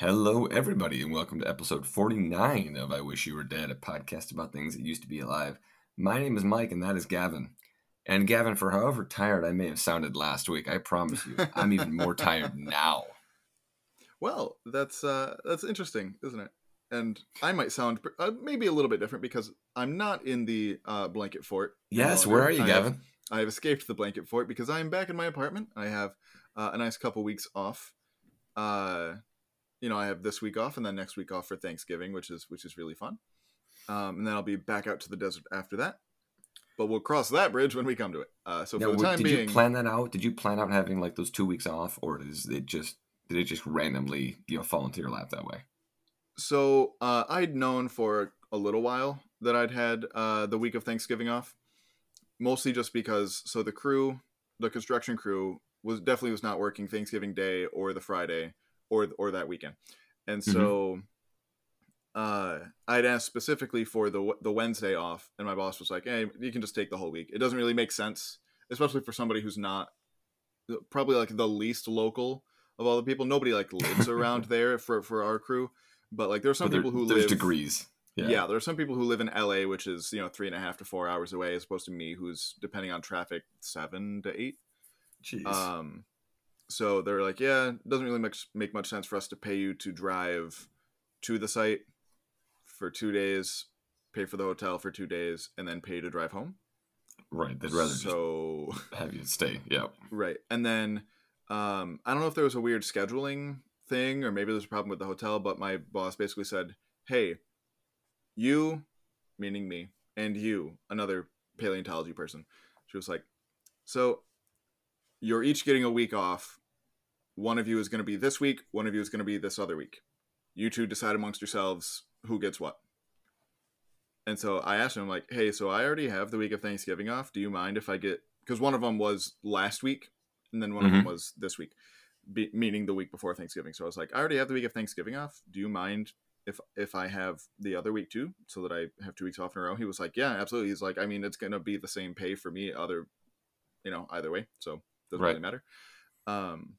Hello, everybody, and welcome to episode 49 of I Wish You Were Dead, a podcast about things that used to be alive. My name is Mike, and that is Gavin. And Gavin, for however tired I may have sounded last week, I promise you, I'm even more tired now. Well, that's uh, that's interesting, isn't it? And I might sound uh, maybe a little bit different because I'm not in the uh, blanket fort. Yes, where are you, I Gavin? Have, I have escaped the blanket fort because I am back in my apartment. I have uh, a nice couple weeks off. Uh, you know, I have this week off and then next week off for Thanksgiving, which is which is really fun. Um, and then I'll be back out to the desert after that. But we'll cross that bridge when we come to it. Uh, so Now, for the time did being, you plan that out? Did you plan out having like those two weeks off, or is it just did it just randomly you know fall into your lap that way? So uh, I'd known for a little while that I'd had uh, the week of Thanksgiving off, mostly just because so the crew, the construction crew, was definitely was not working Thanksgiving Day or the Friday or or that weekend, and so uh, I'd asked specifically for the the Wednesday off, and my boss was like, "Hey, you can just take the whole week. It doesn't really make sense, especially for somebody who's not probably like the least local of all the people. Nobody like lives around there for for our crew." But like there are some there- people who there's live degrees. Yeah. there are some people who live in LA, which is you know three and a half to four hours away, as opposed to me, who's depending on traffic seven to eight. Jeez. Um, so they're like, yeah, it doesn't really much make much sense for us to pay you to drive to the site for two days, pay for the hotel for two days, and then pay to drive home. right. They'd rather so just have you stay. Yeah. Right. And then um, I don't know if there was a weird scheduling thing or maybe there's a problem with the hotel, but my boss basically said, Hey, you, meaning me, and you, another paleontology person, she was like, So you're each getting a week off. One of you is going to be this week, one of you is going to be this other week. You two decide amongst yourselves who gets what. And so I asked him, like, hey, so I already have the week of Thanksgiving off. Do you mind if I get, because one of them was last week and then one of them was this week, be, meaning the week before Thanksgiving. So I was like, I already have the week of Thanksgiving off. Do you mind if if I have the other week too, so that I have two weeks off in a row? He was like, yeah, absolutely. He's like, I mean, it's gonna be the same pay for me, other, you know, either way. So doesn't Right. really matter. Um,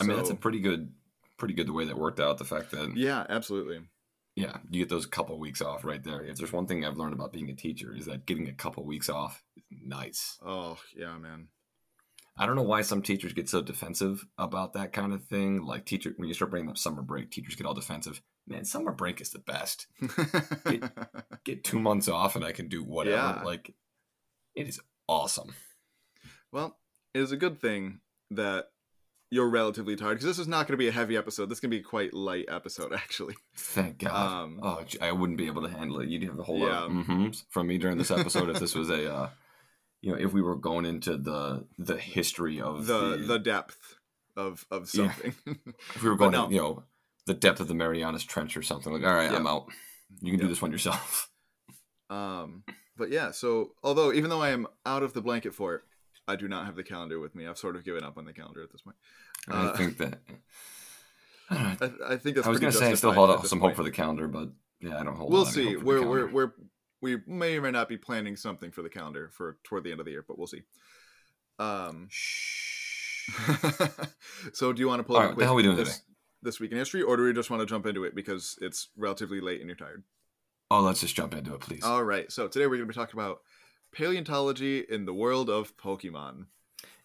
I mean, that's a pretty good, pretty good the way that worked out. The fact that yeah, absolutely. yeah, you get those couple weeks off right there. If there's one thing I've learned about being a teacher is that getting a couple weeks off is nice. Oh yeah, man. I don't know why some teachers get so defensive about that kind of thing. Like teacher, when you start bringing up summer break, teachers get all defensive. Man, summer break is the best. Get two months off and I can do whatever. Yeah. Like, it is awesome. Well, it is a good thing that you're relatively tired because this is not going to be a heavy episode. This is going to be a quite light episode, actually. Thank God. Um, oh, I wouldn't be able to handle it. You'd have a whole lot of mm-hms from me during this episode if this was a, uh, you know, if we were going into the the history of The the, the depth of of Yeah. something. if we were going, no. to, you know, the depth of the Marianas Trench or something. Like, all right, Yeah. I'm out. You can do this one yourself. um, but yeah. So although even though I am out of the blanket fort, I do not have the calendar with me. I've sort of given up on the calendar at this point. I Uh, think that. I. I, I think that's. I was going to say I still hold out some hope for the calendar, but yeah, I don't hold. We'll see. hope for the We're, we're we're we may or may not be planning something for the calendar for toward the end of the year, but we'll see. Um. so do you want to pull All up right, what the hell quick we doing this, this week in history, or do we just want to jump into it because it's relatively late and you're tired? Oh, let's just jump into it, please. All right. So today we're going to be talking about paleontology in the world of Pokemon.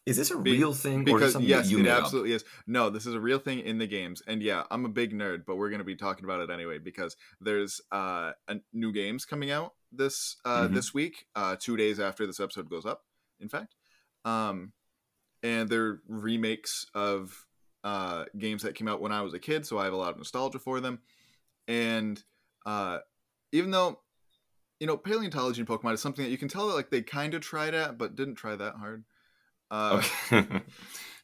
is this a be- real thing, Because yes, it made up? absolutely is. No, this is a real thing in the games, and yeah, I'm a big nerd, but we're going to be talking about it anyway because there's uh, a new games coming out this uh, Mhm. this week, uh, two days after this episode goes up. In fact, um, and they're remakes of uh, games that came out when I was a kid, so I have a lot of nostalgia for them. And uh, even though you know paleontology in Pokemon is something that you can tell that like they kind of tried at, but didn't try that hard. Uh, Okay.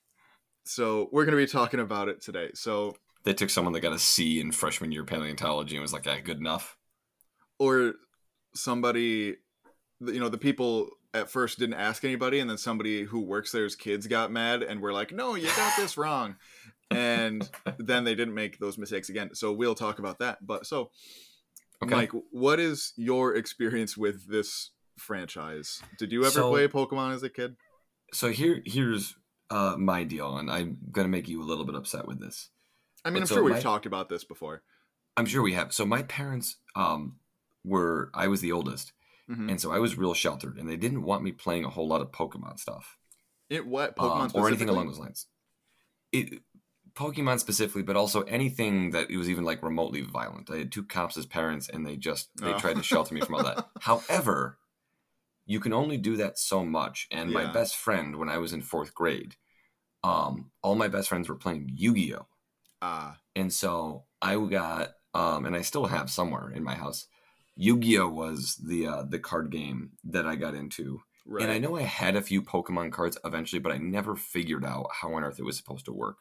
so we're going to be talking about it today. So, they took someone that got a C in freshman year paleontology and was like, "Ah, good enough." or somebody, you know, the people at first didn't ask anybody, and then somebody who works there's kids got mad and were like, "No, you got this wrong," and then they didn't make those mistakes again. So we'll talk about that. But so, Okay. Mike, what is your experience with this franchise? Did you ever So- play Pokemon as a kid? So here, here's uh, my deal, and I'm gonna make you a little bit upset with this. I mean, But I'm so sure we've my- talked about this before. I'm sure we have. So my parents um, were I was the oldest, Mhm. and so I was real sheltered, and they didn't want me playing a whole lot of Pokemon stuff It what um, Pokemon or anything along those lines. It, Pokemon specifically, but also anything that it was even like remotely violent. I had two cops as parents, and they just they Oh. tried to shelter me from all that. However, you can only do that so much. And my best friend, when I was in fourth grade, um, all my best friends were playing Yu Gi Oh. Ah, And so I got, um, and I still have somewhere in my house. Yu-Gi-Oh was the uh, the card game that I got into, right. and I know I had a few Pokemon cards eventually, but I never figured out how on earth it was supposed to work.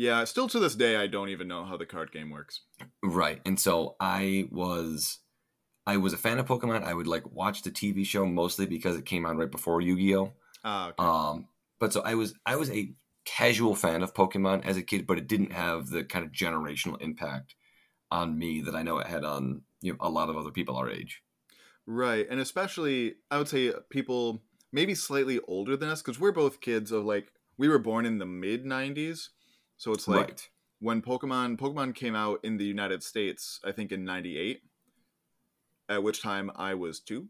Yeah, still to this day, I don't even know how the card game works. Right, and so I was, I was a fan of Pokemon. I would like watch the TV show mostly because it came on right before Yu-Gi-Oh. Ah, okay. Um, but so I was, I was a casual fan of Pokemon as a kid, but it didn't have the kind of generational impact on me that I know it had on you know a lot of other people our age. right, and especially I would say people maybe slightly older than us because we're both kids of like we were born in the mid '90s, so it's like right. when Pokemon Pokemon came out in the United States, I think in '98, at which time I was two,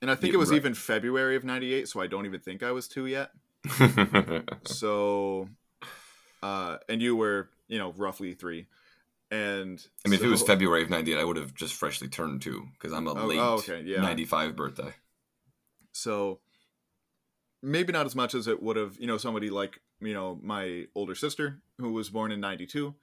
and I think Yeah, it was right. even February of '98, so I don't even think I was two yet. So, uh, and you were, you know, roughly three. And I mean, if it was February of '98, I would have just freshly turned two because I'm a Oh, late oh, okay, yeah. '95 birthday. so maybe not as much as it would have, you know, somebody like, you know, my older sister who was born in 92.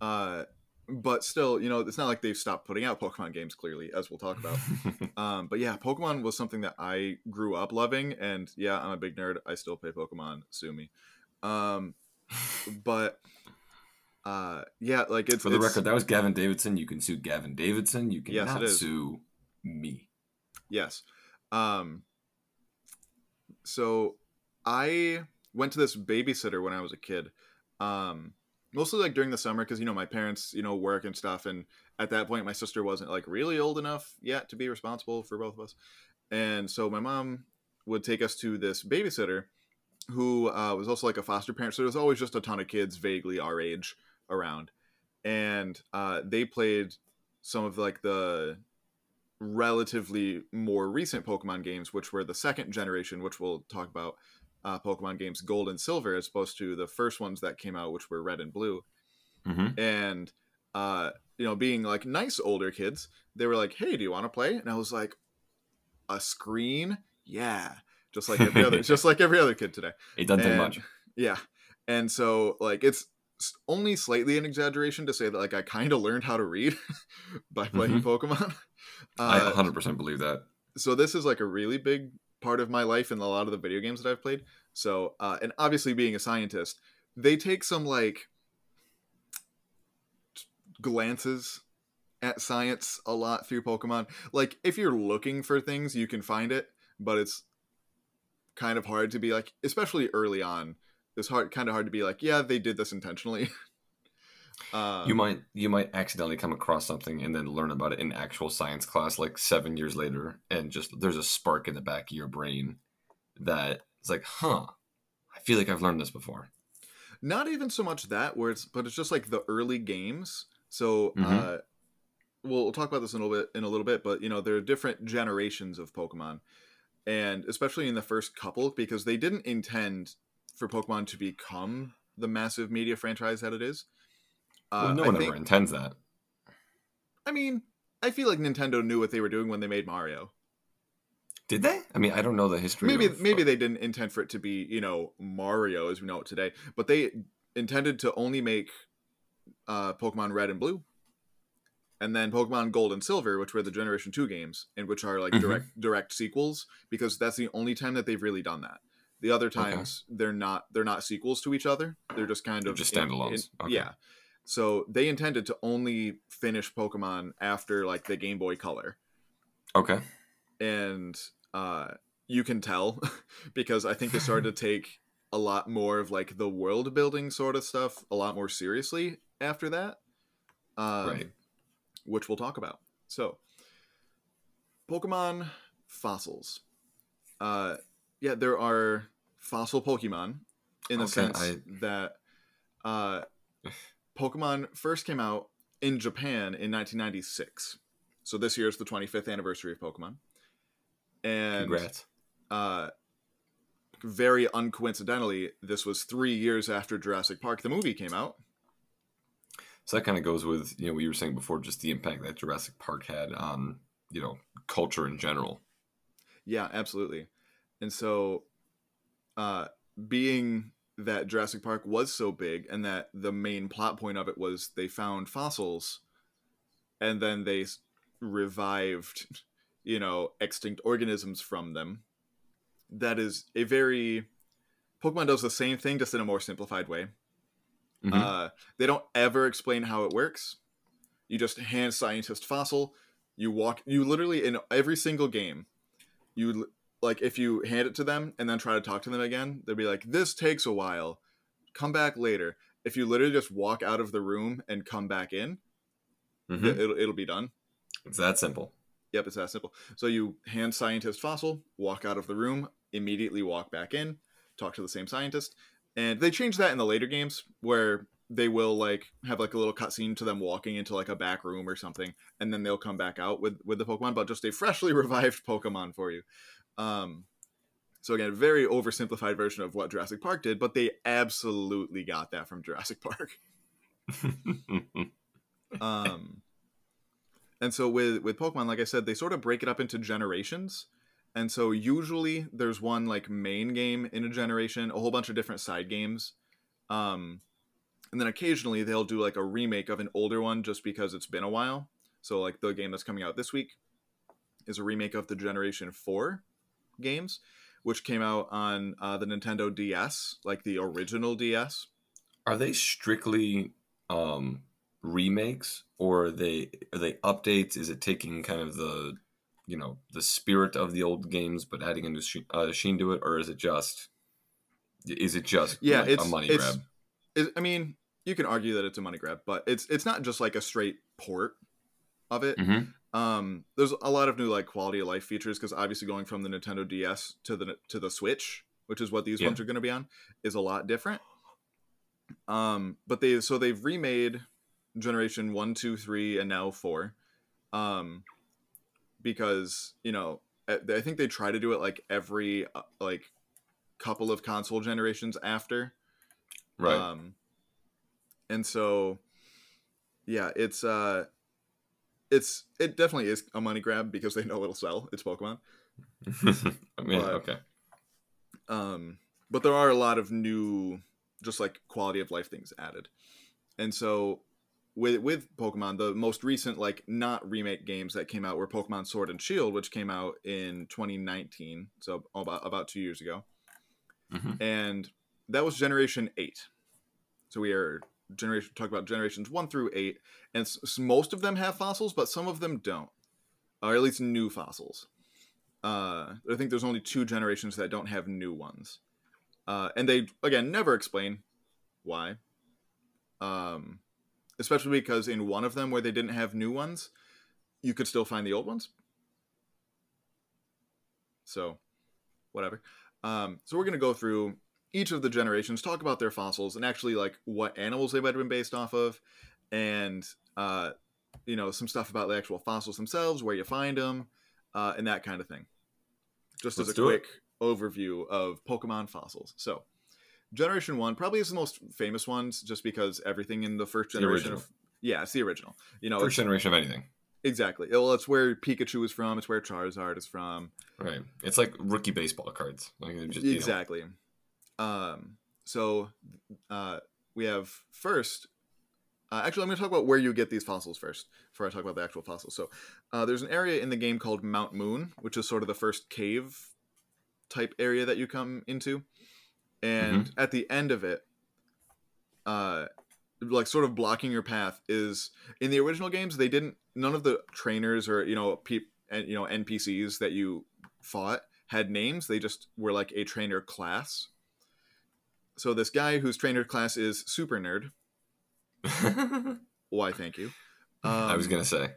Uh, but still, you know, it's not like they've stopped putting out Pokemon games, clearly, as we'll talk about. um, but yeah, Pokemon was something that I grew up loving. And yeah, I'm a big nerd. I still play Pokemon. Sue me. Um, but uh, yeah, like it's For the it's- record, that was Gavin Davidson. You can sue Gavin Davidson. You Yes, cannot is. sue me. Yes. Um so I went to this babysitter when I was a kid. Um mostly like during the summer cuz you know my parents, you know, work and stuff and at that point my sister wasn't like really old enough yet to be responsible for both of us. And so my mom would take us to this babysitter who uh, was also like a foster parent. So there was always just a ton of kids vaguely our age around. And uh, they played some of like the relatively more recent Pokemon games, which were the second generation, which we'll talk about. Uh, Pokemon games Gold and Silver, as opposed to the first ones that came out, which were Red and Blue. Mm-hmm. And uh, you know, being like nice older kids, they were like, "Hey, do you want to play?" And I was like, "A screen? Yeah." Just like every other, just like every other kid today. It doesn't take much. Yeah. And so like it's only slightly an exaggeration to say that like I kind of learned how to read by playing Pokemon. I Uh, 100% believe that. so this is like a really big part of my life in a lot of the video games that I've played. So uh, and obviously being a scientist, they take some like glances at science a lot through Pokemon. Like if you're looking for things, you can find it, but it's kind of hard to be like, especially early on. It's hard, kind of hard to be like, yeah, they did this intentionally. um, you might you might accidentally come across something and then learn about it in actual science class like seven years later, and just there's a spark in the back of your brain that it's like, huh, I feel like I've learned this before. not even so much that where it's but it's just like the early games so Mhm. uh we'll, we'll talk about this in a little bit in a little bit but you know there are different generations of pokemon and especially in the first couple because they didn't intend for pokemon to become the massive media franchise that it is uh, well, no I one think- ever intends that. i mean i feel like nintendo knew what they were doing when they made mario Did they? I mean, I don't know the history. maybe of, maybe they didn't intend for it to be you know Mario as we know it today, but they intended to only make uh, Pokemon Red and Blue, and then Pokemon Gold and Silver, which were the Generation Two games, and which are like Mhm. direct direct sequels, because that's the only time that they've really done that. The other times they're not they're not sequels to each other. They're just kind They're of just in- standalones. in- Okay. Yeah. So they intended to only finish Pokemon after like the Game Boy Color Okay. and uh, you can tell because I think they started to take a lot more of like the world building sort of stuff a lot more seriously after that, um, Right. Which we'll talk about. So, Pokemon fossils. Uh, yeah, there are fossil Pokemon in the Okay, sense I- that uh, Pokemon first came out in Japan in 1996. So this year is the 25th anniversary of Pokemon. And Congrats. uh, very uncoincidentally, this was three years after Jurassic Park, the movie, came out. So that kind of goes with you know what you were saying before, just the impact that Jurassic Park had on you know culture in general. Yeah, absolutely. And so, uh, being that Jurassic Park was so big and that the main plot point of it was they found fossils and then they revived, you know, extinct organisms from them. That is a very. Pokemon does the same thing, just in a more simplified way. Mhm. Uh, they don't ever explain how it works. You just hand scientist fossil. You walk. You literally in every single game, you like if you hand it to them and then try to talk to them again, they'll be like, "This takes a while. Come back later." If you literally just walk out of the room and come back in, Mhm. it'll it'll be done. It's that simple. Yep, it's that simple. So you hand scientist fossil, walk out of the room, immediately walk back in, talk to the same scientist, and they change that in the later games where they will like have like a little cutscene to them walking into like a back room or something, and then they'll come back out with with the Pokemon, but just a freshly revived Pokemon for you. Um, so again, very oversimplified version of what Jurassic Park did, but they absolutely got that from Jurassic Park. um and so with with pokemon like i said they sort of break it up into generations. And so usually there's one like main game in a generation a whole bunch of different side games. Um and then occasionally they'll do like a remake of an older one just because it's been a while. So like the game that's coming out this week is a remake of the generation 4 games which came out on uh, the nintendo ds like the original ds Are they strictly um, remakes, or are they are they updates? Is it taking kind of the you know the spirit of the old games but adding a new sheen, uh, sheen to it, or is it just is it just Yeah, like it's- a money it's- grab? It, I mean, you can argue that it's a money grab, but it's it's not just like a straight port of it. Mhm. Um, there's a lot of new like quality of life features because obviously going from the Nintendo DS to the to the Switch, which is what these Yeah. ones are going to be on, is a lot different. Um, but they so they've remade generation one, two, three, and now four, um, because you know I I think they try to do it like every uh, like couple of console generations after Right. um, and so, yeah, it's uh, it's it definitely is a money grab because they know it'll sell. It's Pokemon. I mean, but- okay. Um, but there are a lot of new, just like quality of life things added, and so with with Pokemon, the most recent like not remake games that came out were Pokemon Sword and Shield, which came out in 2019, so about about two years ago. Mhm. and that was generation eight. So we are generation talk about generations one through eight, and s- most of them have fossils, but some of them don't, or at least new fossils. Uh, I think there's only two generations that don't have new ones, uh, and they again never explain why. Um, especially because in one of them where they didn't have new ones, you could still find the old ones. So, whatever. Um, so we're gonna go through each of the generations, talk about their fossils, and actually like what animals they might have been based off of, and uh, you know some stuff about the actual fossils themselves, where you find them, uh, and that kind of thing. Just Let's as a do it. quick overview of Pokemon fossils. So, Generation One probably is the most famous ones, just because everything in the first generation original. of yeah, it's the original. You know, First generation of anything. exactly. Well, it's where Pikachu is from. It's where Charizard is from. Right. It's like rookie baseball cards. Like just, you know, exactly um so uh we have first uh, actually i'm going to talk about where you get these fossils first before i talk about the actual fossils. So uh, there's an area in the game called mount moon which is sort of the first cave type area that you come into. And at the end of it uh like sort of blocking your path is in the original games they didn't none of the trainers or you know peop and you know npcs that you fought had names. They just were like a trainer class so this guy whose trainer class is super nerd why thank you I was Um, gonna say.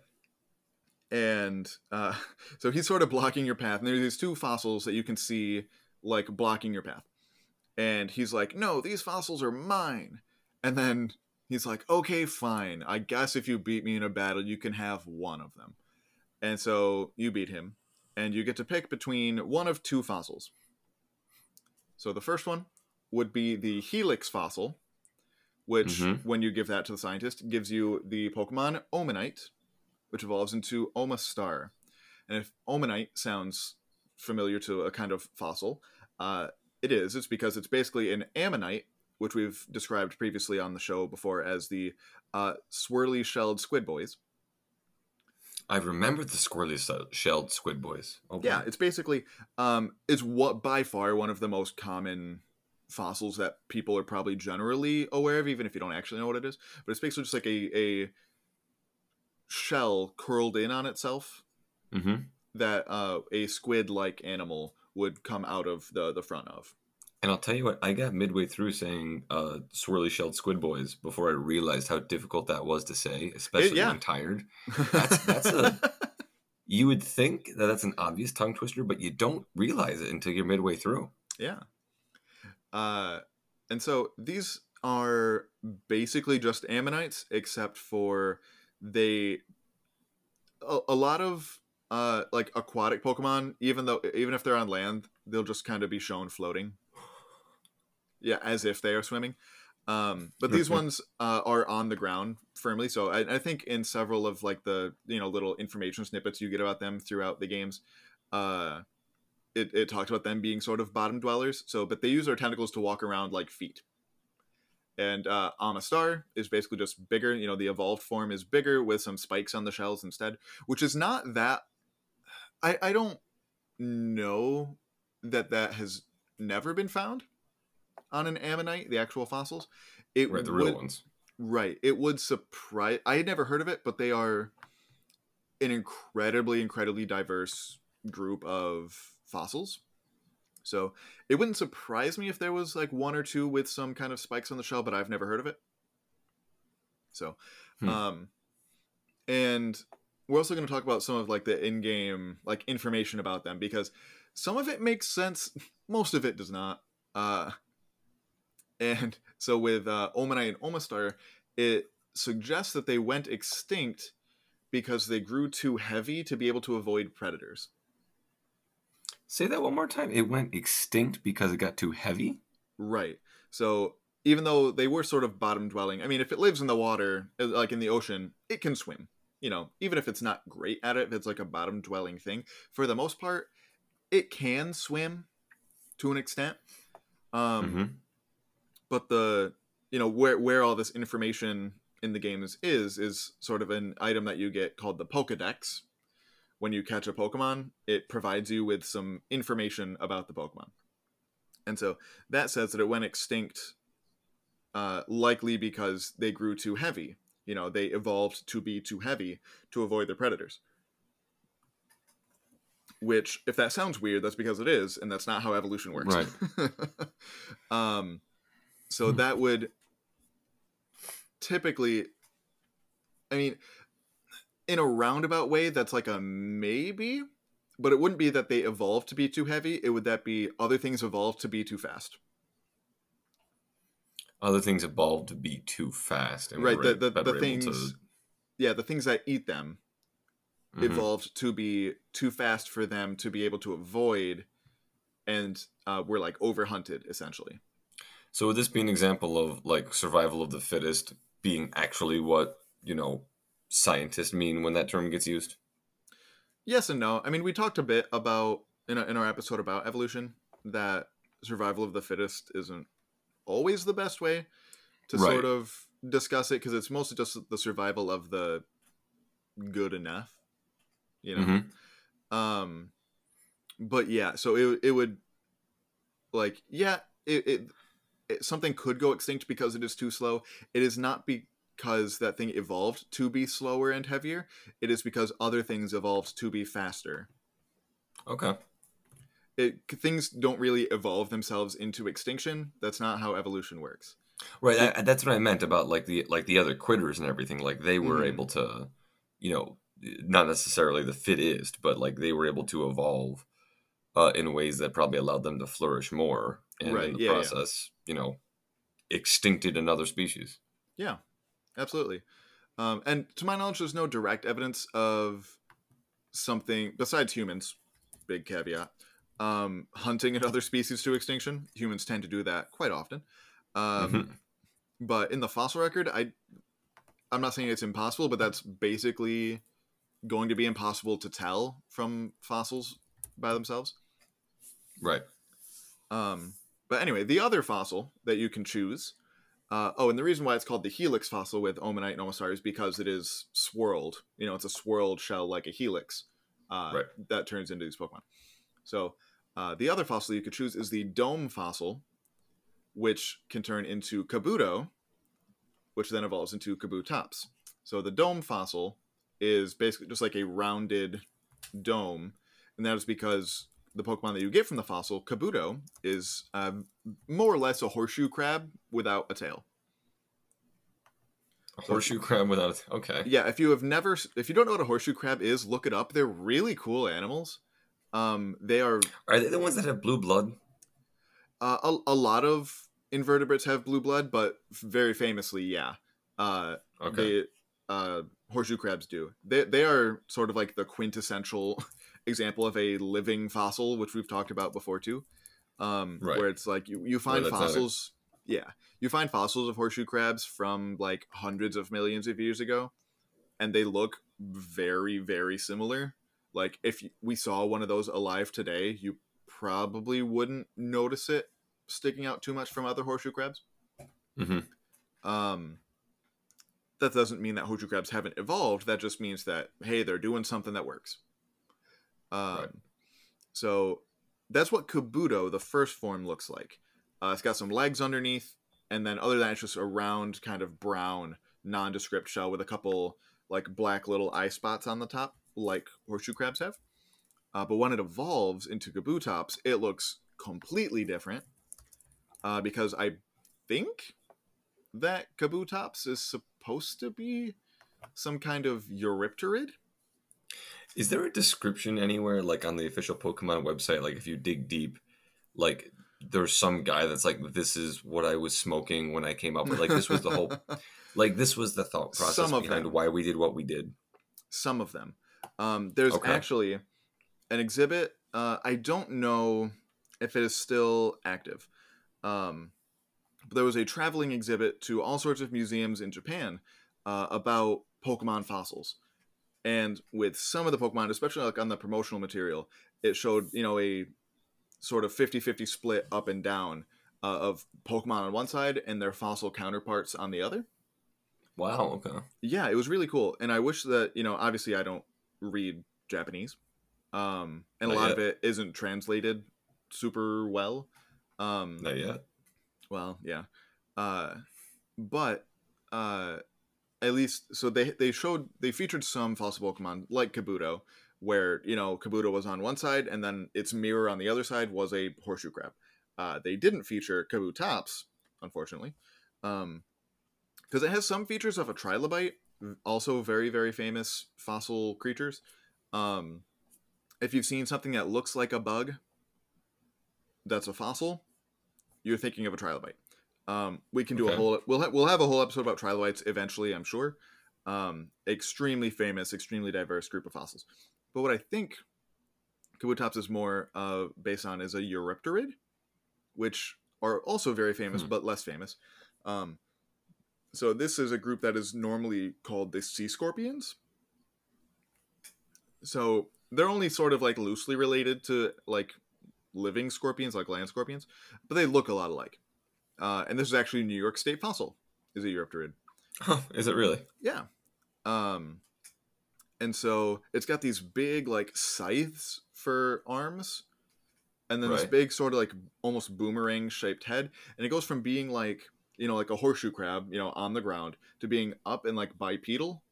and uh, so he's sort of blocking your path and there's these two fossils that you can see like blocking your path and he's like no these fossils are mine and then he's like, okay, fine. I guess if you beat me in a battle, you can have one of them. And so you beat him, and you get to pick between one of two fossils. So the first one would be the Helix fossil, which, Mhm. when you give that to the scientist, gives you the Pokemon Omanyte, which evolves into Omastar. And if Omanyte sounds familiar to a kind of fossil, uh, it is. It's because it's basically an ammonite, which we've described previously on the show before as the uh, swirly shelled squid boys. I remember the squirrely shelled squid boys. Oh. Yeah, it's basically um, it's what by far one of the most common fossils that people are probably generally aware of, even if you don't actually know what it is. But it's basically just like a a shell curled in on itself Mhm. that uh, a squid-like animal would come out of the the front of. And I'll tell you what, I got midway through saying uh, swirly shelled squid boys before I realized how difficult that was to say, especially yeah. when tired. That's- that's a- You would think that that's an obvious tongue twister, but you don't realize it until you're midway through. Yeah. Uh, and so these are basically just ammonites, except for they a, a lot of uh like aquatic Pokemon, even though even if they're on land, they'll just kind of be shown floating. Yeah, as if they are swimming. Um, but these ones uh, are on the ground firmly. So I, I think in several of like the you know little information snippets you get about them throughout the games, uh, it, it talks about them being sort of bottom dwellers. So, but they use their tentacles to walk around like feet. And uh, Omastar is basically just bigger. You know, the evolved form is bigger with some spikes on the shells instead, which is not that. I I don't know that that has never been found on an ammonite, the actual fossils. It Right, the real ones. Right. It would surprise. I had never heard of it, but they are an incredibly, incredibly diverse group of fossils. So it wouldn't surprise me if there was like one or two with some kind of spikes on the shell, but I've never heard of it. So, Hmm. um, and we're also going to talk about some of like the in-game like information about them because some of it makes sense, most of it does not. Uh, and so with uh, and Omastar, it suggests that they went extinct because they grew too heavy to be able to avoid predators. Say that one more time. It went extinct because it got too heavy. Right. So even though they were sort of bottom dwelling, I mean, if it lives in the water, uh, like in the ocean, it can swim. You know, even if it's not great at it, if it's like a bottom dwelling thing, for the most part, it can swim to an extent. Um, Mhm. but the you know where where all this information in the games is is sort of an item that you get called the Pokedex. When you catch a Pokemon, it provides you with some information about the Pokemon, and so that says that it went extinct, uh, likely because they grew too heavy. You know, they evolved to be too heavy to avoid their predators. Which, if that sounds weird, that's because it is, and that's not how evolution works. Right. um, so that would typically, I mean, in a roundabout way, that's like a maybe, but it wouldn't be that they evolved to be too heavy. It would that be other things evolved to be too fast. Other things evolved to be too fast. And Right, the- the- the things- Yeah, the things that eat them Mhm. evolved to be too fast for them to be able to avoid, and uh, were like overhunted essentially. So would this be an example of like survival of the fittest being actually what you know scientists mean when that term gets used? Yes and no. I mean, we talked a bit about in, a, in our episode about evolution that survival of the fittest isn't always the best way to Right. sort of discuss it because it's mostly just the survival of the good enough, you know. Mhm. Um, but yeah, so it it would like yeah, it, it, it something could go extinct because it is too slow. It is not because that thing evolved to be slower and heavier. It is because other things evolved to be faster. Okay. It things don't really evolve themselves into extinction. That's not how evolution works. Right. I, that's what I meant about like the like the other critters and everything. Like they were Mhm. able to, you know, not necessarily the fittest, but like they were able to evolve uh, in ways that probably allowed them to flourish more, and Right, in the yeah, yeah. process, you know, extincted another species. Yeah. Absolutely. Um, and to my knowledge, there's no direct evidence of something besides humans. Big caveat. Um, hunting another species to extinction. Humans tend to do that quite often. Um, Mhm. But in the fossil record, I, I'm not saying it's impossible, but that's basically going to be impossible to tell from fossils by themselves. Right. Um, but anyway, the other fossil that you can choose. Uh, oh, and the reason why it's called the helix fossil with Omanyte and Omastar is because it is swirled. You know, it's a swirled shell like a helix uh, Right. that turns into these Pokemon. So uh, the other fossil you could choose is the dome fossil, which can turn into Kabuto, which then evolves into Kabutops. So the dome fossil is basically just like a rounded dome, and that is because the Pokemon that you get from the fossil, Kabuto, is uh, more or less a horseshoe crab without a tail. A horseshoe crab without a okay. Yeah, if you have never, if you don't know what a horseshoe crab is, look it up. They're really cool animals. Um, they are Are they the ones that have blue blood? uh, a, a lot of invertebrates have blue blood, but very famously, yeah, uh, Okay. they uh, horseshoe crabs do. They they are sort of like the quintessential example of a living fossil, which we've talked about before too. Um, Right. Where it's like you, you find a- fossils, yeah, you find fossils of horseshoe crabs from like hundreds of millions of years ago, and they look very very similar. Like if we saw one of those alive today, you probably wouldn't notice it sticking out too much from other horseshoe crabs. hmm Um, that doesn't mean that horseshoe crabs haven't evolved. That just means that hey, they're doing something that works. Um, Right. so that's what Kabuto, the first form, looks like. Uh, it's got some legs underneath, and then other than that, it's just a round, kind of brown, nondescript shell with a couple like black little eye spots on the top, like horseshoe crabs have. Uh, but when it evolves into Kabutops, it looks completely different. Uh, because I think that Kabutops is supposed to be some kind of Eurypterid. Is there a description anywhere, like on the official Pokemon website? Like if you dig deep, like there's some guy that's like, "This is what I was smoking when I came up with." Like this was the whole, like this was the thought process behind them. why we did what we did. some of them. Um, there's Okay. actually an exhibit. Uh, I don't know if it is still active. Um, but there was a traveling exhibit to all sorts of museums in Japan uh, about Pokemon fossils. And with some of the Pokemon, especially like on the promotional material, it showed, you know, a sort of 50 50 split up and down uh, of Pokemon on one side and their fossil counterparts on the other Wow. Okay. yeah it was really cool and i wish that you know obviously i don't read japanese um and a Not lot of it isn't translated super well um Not yet. well yeah uh but uh at least so they they showed they featured some fossil pokemon like kabuto where you know kabuto was on one side and then its mirror on the other side was a horseshoe crab. Uh they didn't feature kabutops unfortunately um because it has some features of a trilobite also very very famous fossil creatures. Um if you've seen something that looks like a bug that's a fossil you're thinking of a trilobite um we can do a whole we'll, ha- we'll have a whole episode about trilobites eventually i'm sure um extremely famous extremely diverse group of fossils but what i think kabutops is more uh based on is a eurypterid which are also very famous Hmm. but less famous um so this is a group that is normally called the sea scorpions. So they're only sort of like loosely related to like living scorpions, like land scorpions, but they look a lot alike. Uh, and this is actually New York State fossil, is a Eurypterid. Huh, is it really? Yeah. Um, and so it's got these big like scythes for arms, and then this big sort of like almost boomerang shaped head, and it goes from being like you know like a horseshoe crab, you know, on the ground to being up and like bipedal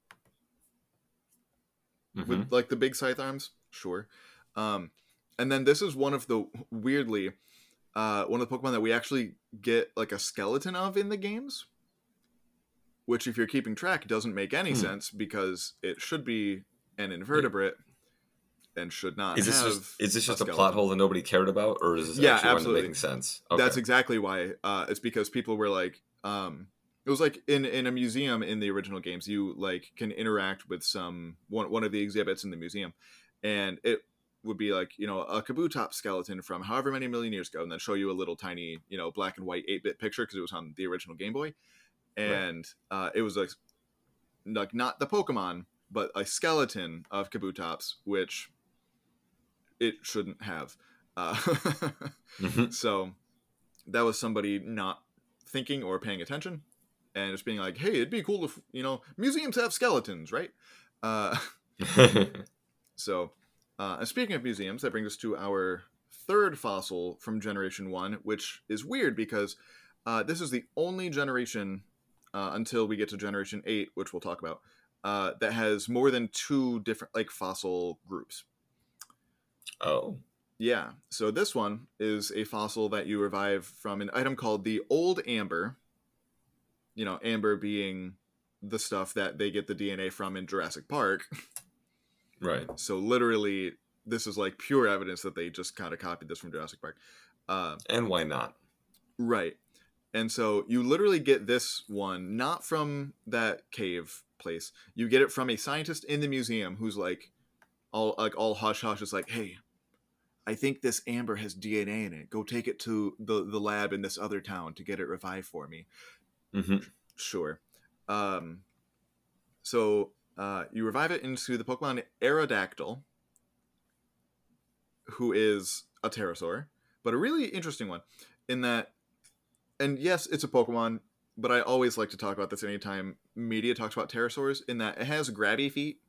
Mhm. with like the big scythe arms. Sure. Um, and then this is one of the weirdly uh, one of the Pokemon that we actually get like a skeleton of in the games. Which, if you're keeping track, doesn't make any Hmm. sense because it should be an invertebrate and should not Is this have. just is this just a, skeleton. plot hole that nobody cared about, or is this Yeah, actually absolutely. making sense? Okay. That's exactly why. Uh, it's because people were like, um, it was like in in a museum in the original games you like can interact with some one one of the exhibits in the museum and it would be like you know a Kabutops skeleton from however many million years ago and then show you a little tiny you know black and white 8-bit picture because it was on the original game boy and right. uh, it was like like not the pokemon but a skeleton of Kabutops which it shouldn't have uh, mm-hmm. so that was somebody not thinking or paying attention and just being like, hey, it'd be cool if you know museums have skeletons, right? Uh, so, uh, and speaking of museums, that brings us to our third fossil from Generation One, which is weird because uh, this is the only generation uh, until we get to Generation Eight, which we'll talk about, uh, that has more than two different like fossil groups. Oh. Yeah. So this one is a fossil that you revive from an item called the Old Amber, you know, amber being the stuff that they get the DNA from in Jurassic Park. Right. So literally, this is like pure evidence that they just kind of copied this from Jurassic Park. Uh, and why not? Right. And so you literally get this one not from that cave place. You get it from a scientist in the museum who's like all like all hush hush is like, "Hey, I think this amber has DNA in it. Go take it to the the lab in this other town to get it revived for me." Mm-hmm. Sure. Um, so uh, you revive it into the Pokemon Aerodactyl, who is a pterosaur, but a really interesting one in that, and yes, it's a Pokemon, but I always like to talk about this anytime media talks about pterosaurs, in that it has grabby feet.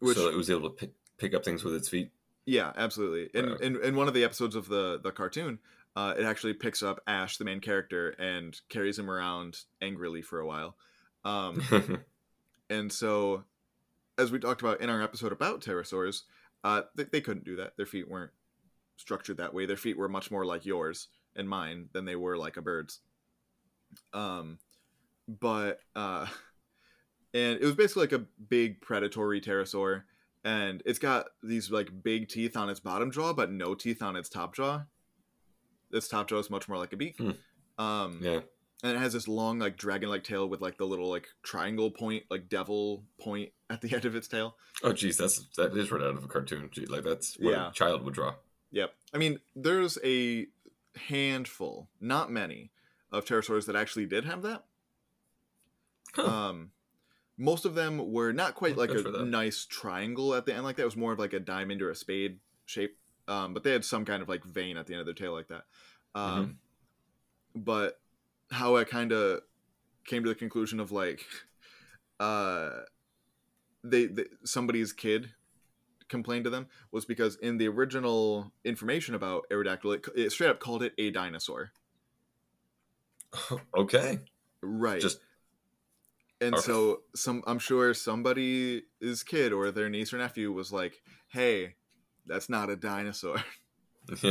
Which, so it was able to pick, pick up things with its feet. Yeah, absolutely. In, right. in in one of the episodes of the the cartoon, uh, it actually picks up Ash, the main character, and carries him around angrily for a while. Um, and so, as we talked about in our episode about pterosaurs, uh, they, they couldn't do that. Their feet weren't structured that way. Their feet were much more like yours and mine than they were like a bird's. Um, but uh, and it was basically like a big predatory pterosaur, and it's got these like big teeth on its bottom jaw, but no teeth on its top jaw its top jaw is much more like a beak. Hmm. Um, yeah, and it has this long like dragon-like tail with like the little like triangle point, like devil point at the end of its tail. Oh, geez, that's that is right out of a cartoon. Gee, like that's what yeah. a child would draw. Yep. I mean, there's a handful, not many, of pterosaurs that actually did have that. Huh. Um, most of them were not quite like a nice triangle at the end like that. It was more of like a diamond or a spade shape um, but they had some kind of like vein at the end of their tail like that. Um, mm-hmm. But how I kind of came to the conclusion of like, uh, they, they somebody's kid complained to them was because in the original information about Aerodactyl, it, it straight up called it a dinosaur. okay. Right. Just and so some I'm sure somebody's kid or their niece or nephew was like, "Hey, that's not a dinosaur.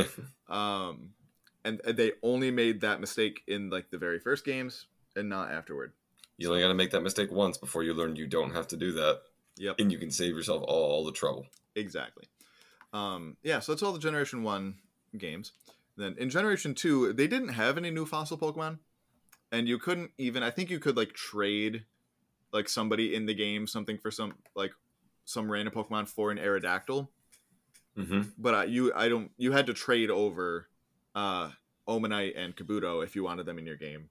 um, and, and they only made that mistake in like the very first games and not afterward. You only got to make that mistake once before you learn you don't have to do that. Yep. And you can save yourself all the trouble. Exactly. Um, yeah, so that's all the Generation 1 games. Then in Generation 2, they didn't have any new fossil Pokemon. And you couldn't even, I think you could like trade like somebody in the game something for some, like some random Pokemon for an Aerodactyl. Mm-hmm. But uh, you, I don't. You had to trade over uh, Omanyte and Kabuto if you wanted them in your game.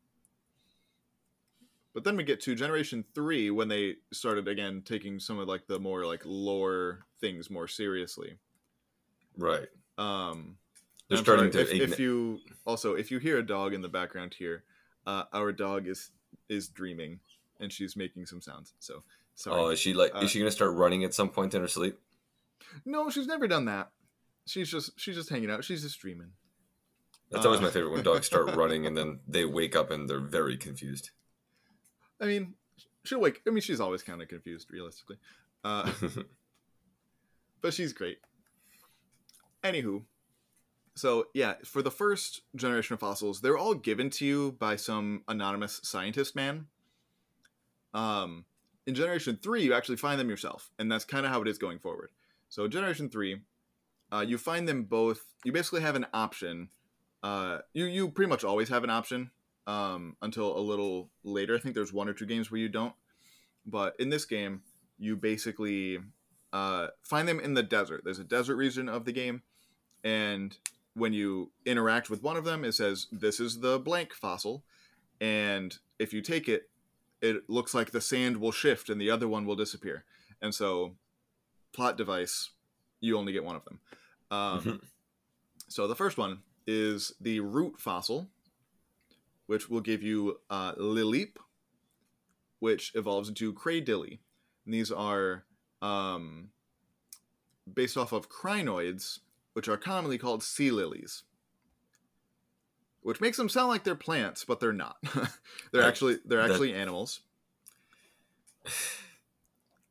But then we get to Generation Three when they started again taking some of like the more like lore things more seriously. Right. Um, they're starting sorry, to. If, if, you also if you hear a dog in the background here, uh, our dog is is dreaming and she's making some sounds. So sorry. Oh, is she like? Uh, is she gonna start running at some point in her sleep? No, she's never done that. She's just she's just hanging out. She's just dreaming. That's always uh, my favorite when dogs start running and then they wake up and they're very confused. I mean, she'll wake. I mean, she's always kind of confused, realistically. Uh, but she's great. Anywho, so yeah, for the first generation of fossils, they're all given to you by some anonymous scientist man. Um, in generation three, you actually find them yourself, and that's kind of how it is going forward. So Generation Three, uh, you find them both. You basically have an option. Uh, you you pretty much always have an option um, until a little later. I think there's one or two games where you don't. But in this game, you basically uh, find them in the desert. There's a desert region of the game, and when you interact with one of them, it says this is the blank fossil, and if you take it, it looks like the sand will shift and the other one will disappear. And so, plot device, you only get one of them. Um, Mhm. So the first one is the root fossil, which will give you uh, Lileep, which evolves into Cradily. And these are um, based off of crinoids, which are commonly called sea lilies. Which makes them sound like they're plants, but they're not. they're That- actually they're that- actually animals.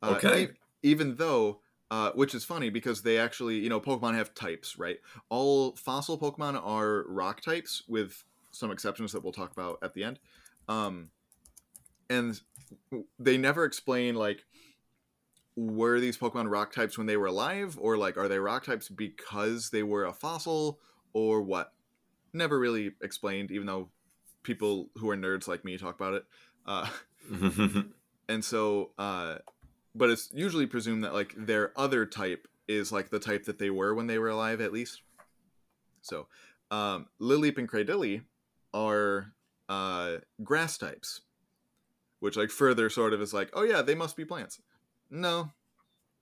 Uh, Okay. even though, uh, which is funny because they actually, you know, Pokemon have types, right? All fossil Pokemon are rock types, with some exceptions that we'll talk about at the end. Um, and they never explain like were these Pokemon rock types when they were alive, or like are they rock types because they were a fossil, or what? Never really explained, even though people who are nerds like me talk about it. Uh, and so uh but it's usually presumed that like their other type is like the type that they were when they were alive at least so um Lileep and Cradily are uh grass types which like further sort of is like oh yeah they must be plants no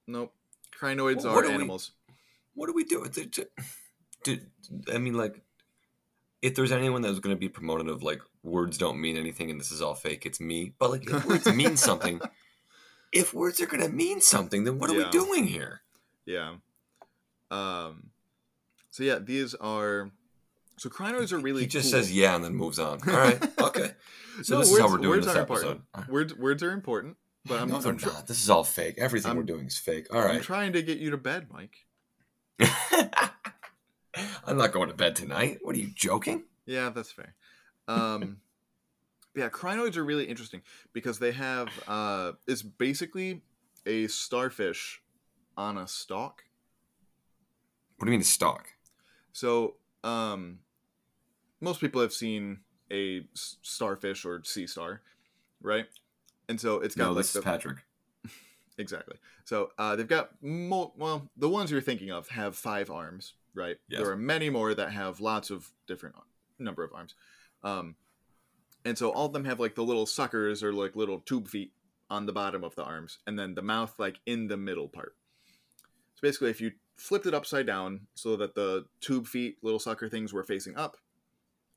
nope crinoids Well, are do we- animals what do we do? Did- I mean, like, if there's anyone that was going to be promoted of like words don't mean anything and this is all fake, it's me. But like, if words mean something, if words are going to mean something, then what are Yeah. we doing here? yeah um so yeah these are so crinoids are really he just cool. says yeah and then moves on. All right, okay. So No, this is how we're doing words this are episode. important. words words are important but i'm, no, they're I'm, not. This is all fake. Everything I'm- we're doing is fake. All right. I'm trying to get you to bed mike I'm not going to bed tonight. What are you joking? Yeah, that's fair. Um, yeah, crinoids are really interesting because they have uh, it's basically a starfish on a stalk. What do you mean a stalk? So, um, most people have seen a starfish or sea star, right? And so it's got No, like this the, is Patrick. exactly. So uh, they've got mo- well, the ones you're thinking of have five arms, right? Yes. There are many more that have lots of different number of arms, um, and so all of them have like the little suckers or like little tube feet on the bottom of the arms, and then the mouth like in the middle part. So basically, if you flipped it upside down so that the tube feet, little sucker things, were facing up,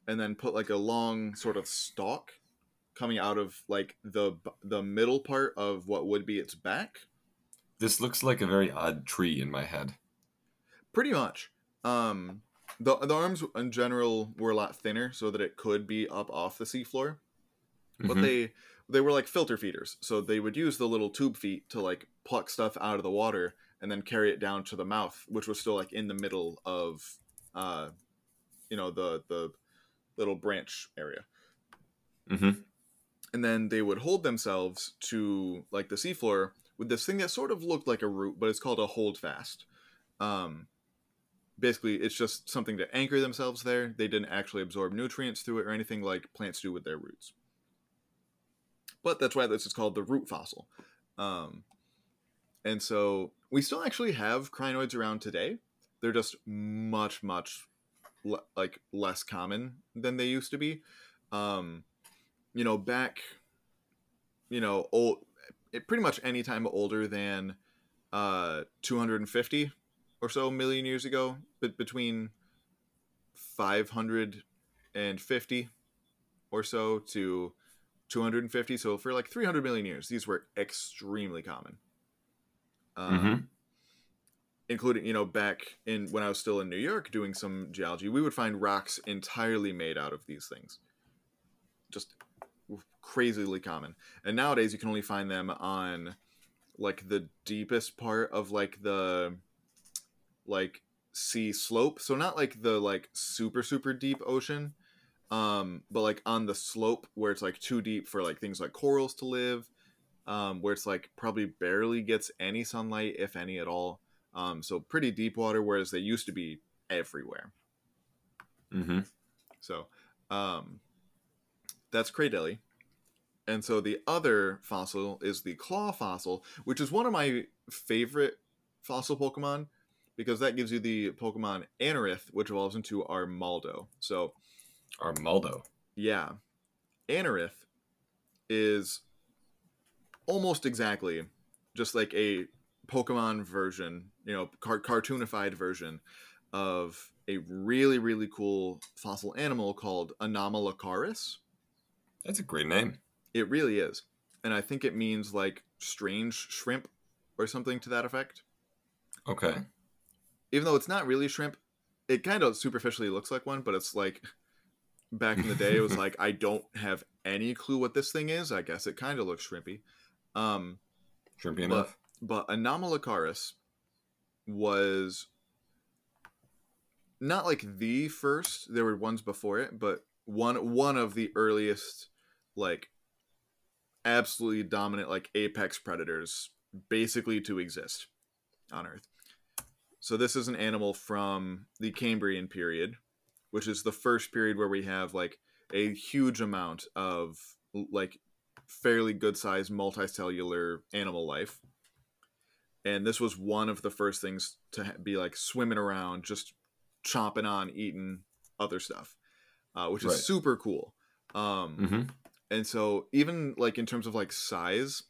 and then put like a long sort of stalk coming out of like the the middle part of what would be its back This looks like a very odd tree in my head. pretty much um the, the arms in general were a lot thinner so that it could be up off the seafloor but Mhm. they they were like filter feeders so they would use the little tube feet to like pluck stuff out of the water and then carry it down to the mouth which was still like in the middle of uh you know the the little branch area Mm-hmm. and then they would hold themselves to like the seafloor with this thing that sort of looked like a root, but it's called a holdfast. Um, basically, it's just something to anchor themselves there. They didn't actually absorb nutrients through it or anything like plants do with their roots. But that's why this is called the root fossil. Um, and so we still actually have crinoids around today. They're just much, much le- like less common than they used to be. Um, you know, back, you know, old, it, pretty much any time older than uh 250 or so million years ago, but between 550 or so to 250. So for like 300 million years, these were extremely common. Um, Mhm. Including, you know, back in when I was still in New York doing some geology, we would find rocks entirely made out of these things. Just crazily common. And nowadays you can only find them on like the deepest part of like the like sea slope. So not like the like super super deep ocean, um, but like on the slope where it's like too deep for like things like corals to live, um, where it's like probably barely gets any sunlight if any at all. Um, so pretty deep water, whereas they used to be everywhere. Mm-hmm. So, um, that's Cradily. And so the other fossil is the claw fossil, which is one of my favorite fossil Pokemon because that gives you the Pokemon Anorith, which evolves into Armaldo. So, Armaldo. yeah, Anorith is almost exactly just like a Pokemon version, you know, car- cartoonified version of a really, really cool fossil animal called Anomalocaris. That's a great name. It really is. And I think it means like strange shrimp or something to that effect. Okay. Even though it's not really shrimp, it kind of superficially looks like one, but it's like back in the day, it was like, I don't have any clue what this thing is. I guess it kind of looks shrimpy. Um, Shrimpy but, enough. but Anomalocaris was not like the first. There were ones before it, but one one of the earliest, like absolutely dominant, like apex predators, basically to exist on Earth. So this is an animal from the Cambrian period, which is the first period where we have like a huge amount of like fairly good sized multicellular animal life. And this was one of the first things to be like swimming around, just chomping on, eating other stuff, uh, which is Right. super cool. Um, hmm and so even like in terms of like size,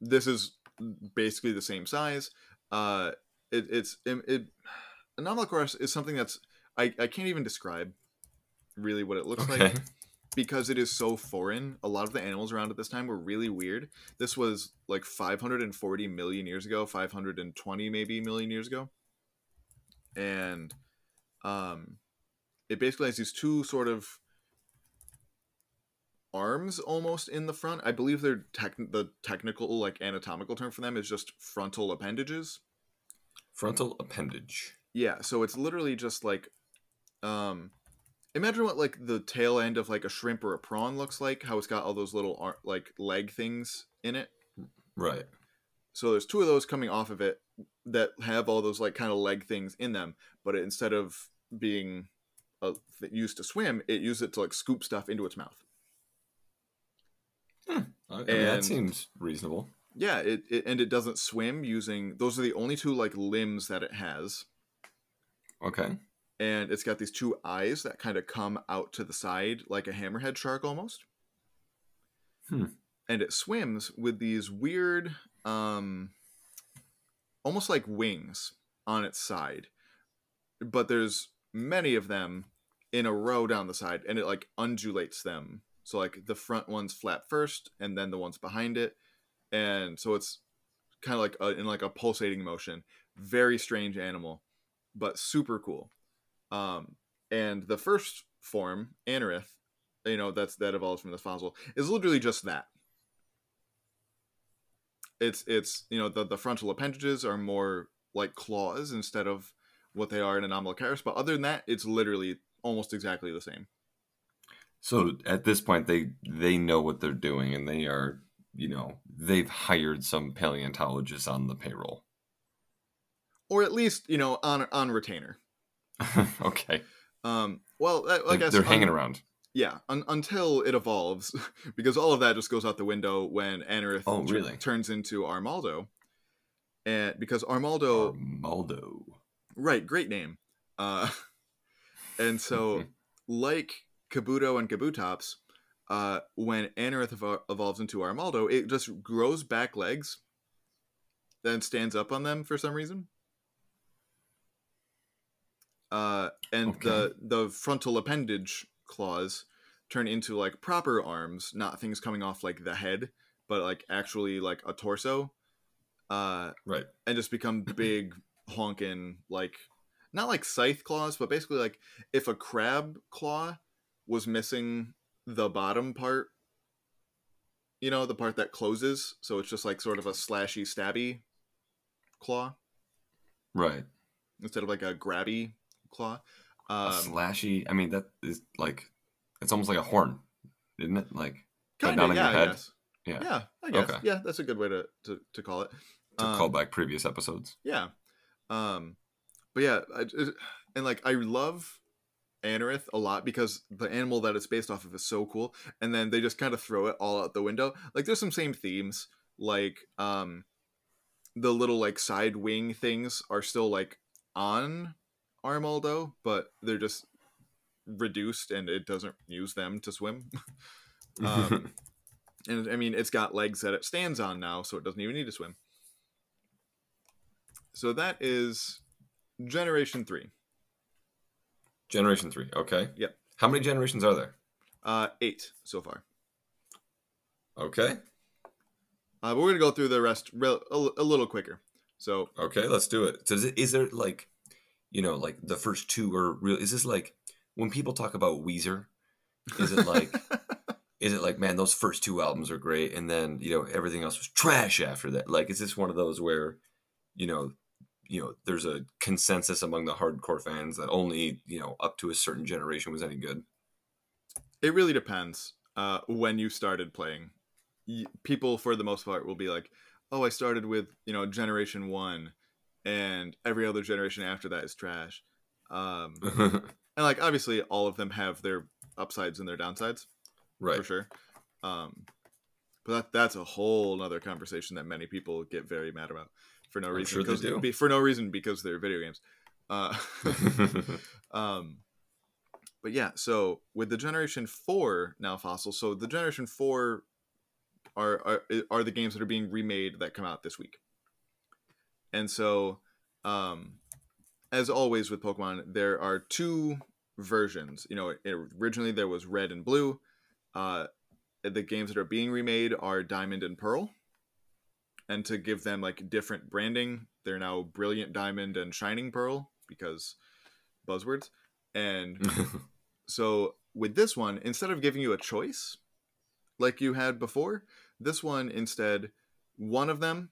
this is basically the same size. Uh, it, it's it, it Anomalocaris is something that's I, I can't even describe really what it looks Okay. like because it is so foreign. A lot of the animals around at this time were really weird. This was like 540 million years ago, 520 maybe million years ago, and um, it basically has these two sort of arms almost in the front. I believe they're tech- the technical like anatomical term for them is just frontal appendages. Frontal appendage. Yeah, so it's literally just like um imagine what like the tail end of like a shrimp or a prawn looks like, how it's got all those little ar- like leg things in it. Right. So there's two of those coming off of it that have all those like kind of leg things in them, but it, instead of being uh, used to swim, it used it to like scoop stuff into its mouth. I I mean, that seems reasonable. Yeah, it, it and it doesn't swim using those are the only two like limbs that it has. Okay. And it's got these two eyes that kind of come out to the side like a hammerhead shark almost. Hmm. And it swims with these weird um almost like wings on its side. But there's many of them in a row down the side and it like undulates them. So like the front ones flap first and then the ones behind it and so it's kind of like a, in like a pulsating motion. Very strange animal but super cool. Um and the first form anorith you know that's that evolves from this fossil is literally just that. It's it's you know the, the frontal appendages are more like claws instead of what they are in Anomalocaris, but other than that it's literally almost exactly the same. So at this point, they they know what they're doing, and they are, you know, they've hired some paleontologists on the payroll. or at least you know on on retainer okay. um well I, I They're, guess they're hanging un- around. Yeah, un- until it evolves, because all of that just goes out the window when Anorith Oh, really? turns into Armaldo, and because Armaldo, Armaldo. right, great name, uh, and so like Kabuto and Kabutops, uh, when Anorith evol- evolves into Armaldo, it just grows back legs, then stands up on them for some reason. Uh, and Okay. the the frontal appendage claws turn into like proper arms, not things coming off like the head, but like actually like a torso. Uh, Right. and just become big honking like not like scythe claws, but basically like if a crab claw was missing the bottom part, you know, the part that closes, so it's just like sort of a slashy stabby claw Right. instead of like a grabby claw. a Um, slashy. I mean, that is like, it's almost like a horn, isn't it? Like kind not of, yeah, your I head. guess. Yeah. Yeah, I guess. Okay. Yeah, that's a good way to to, to call it. to Um, call back previous episodes. Yeah. Um but yeah, I, and like I love Anorith a lot because the animal that it's based off of is so cool, and then they just kind of throw it all out the window. Like there's some same themes, like um, the little like side wing things are still like on Armaldo, but they're just reduced and it doesn't use them to swim. um, and I mean, it's got legs that it stands on now, so it doesn't even need to swim. So that is Generation 3. Generation 3, okay. Yep. How many generations are there? Uh, eight so far. Okay. Uh, but we're gonna go through the rest real, a, a little quicker. So Okay, let's do it. So is, it, is there like, you know, like the first two are real? Is this like when people talk about Weezer? Is it like, is it like, man, those first two albums are great, and then you know everything else was trash after that? Like, is this one of those where, you know, you know, there's a consensus among the hardcore fans that only you know up to a certain generation was any good? it really depends uh, when you started playing. Y- People, for the most part, will be like, "Oh, I started with you know Generation One, and every other generation after that is trash." Um, and like, obviously, all of them have their upsides and their downsides right. for sure. Um, but that that's a whole other conversation that many people get very mad about for no I'm reason. sure they 'cause- do. be- for no reason because they're video games. Uh, um, but yeah, so with the Generation Four now fossil, so the Generation Four are are are the games that are being remade that come out this week, and so um, as always with Pokemon, there are two versions. You know, originally there was Red and Blue. Uh, the games that are being remade are Diamond and Pearl. And to give them like different branding, they're now Brilliant Diamond and Shining Pearl because buzzwords. And so with this one, instead of giving you a choice like you had before, this one instead, one of them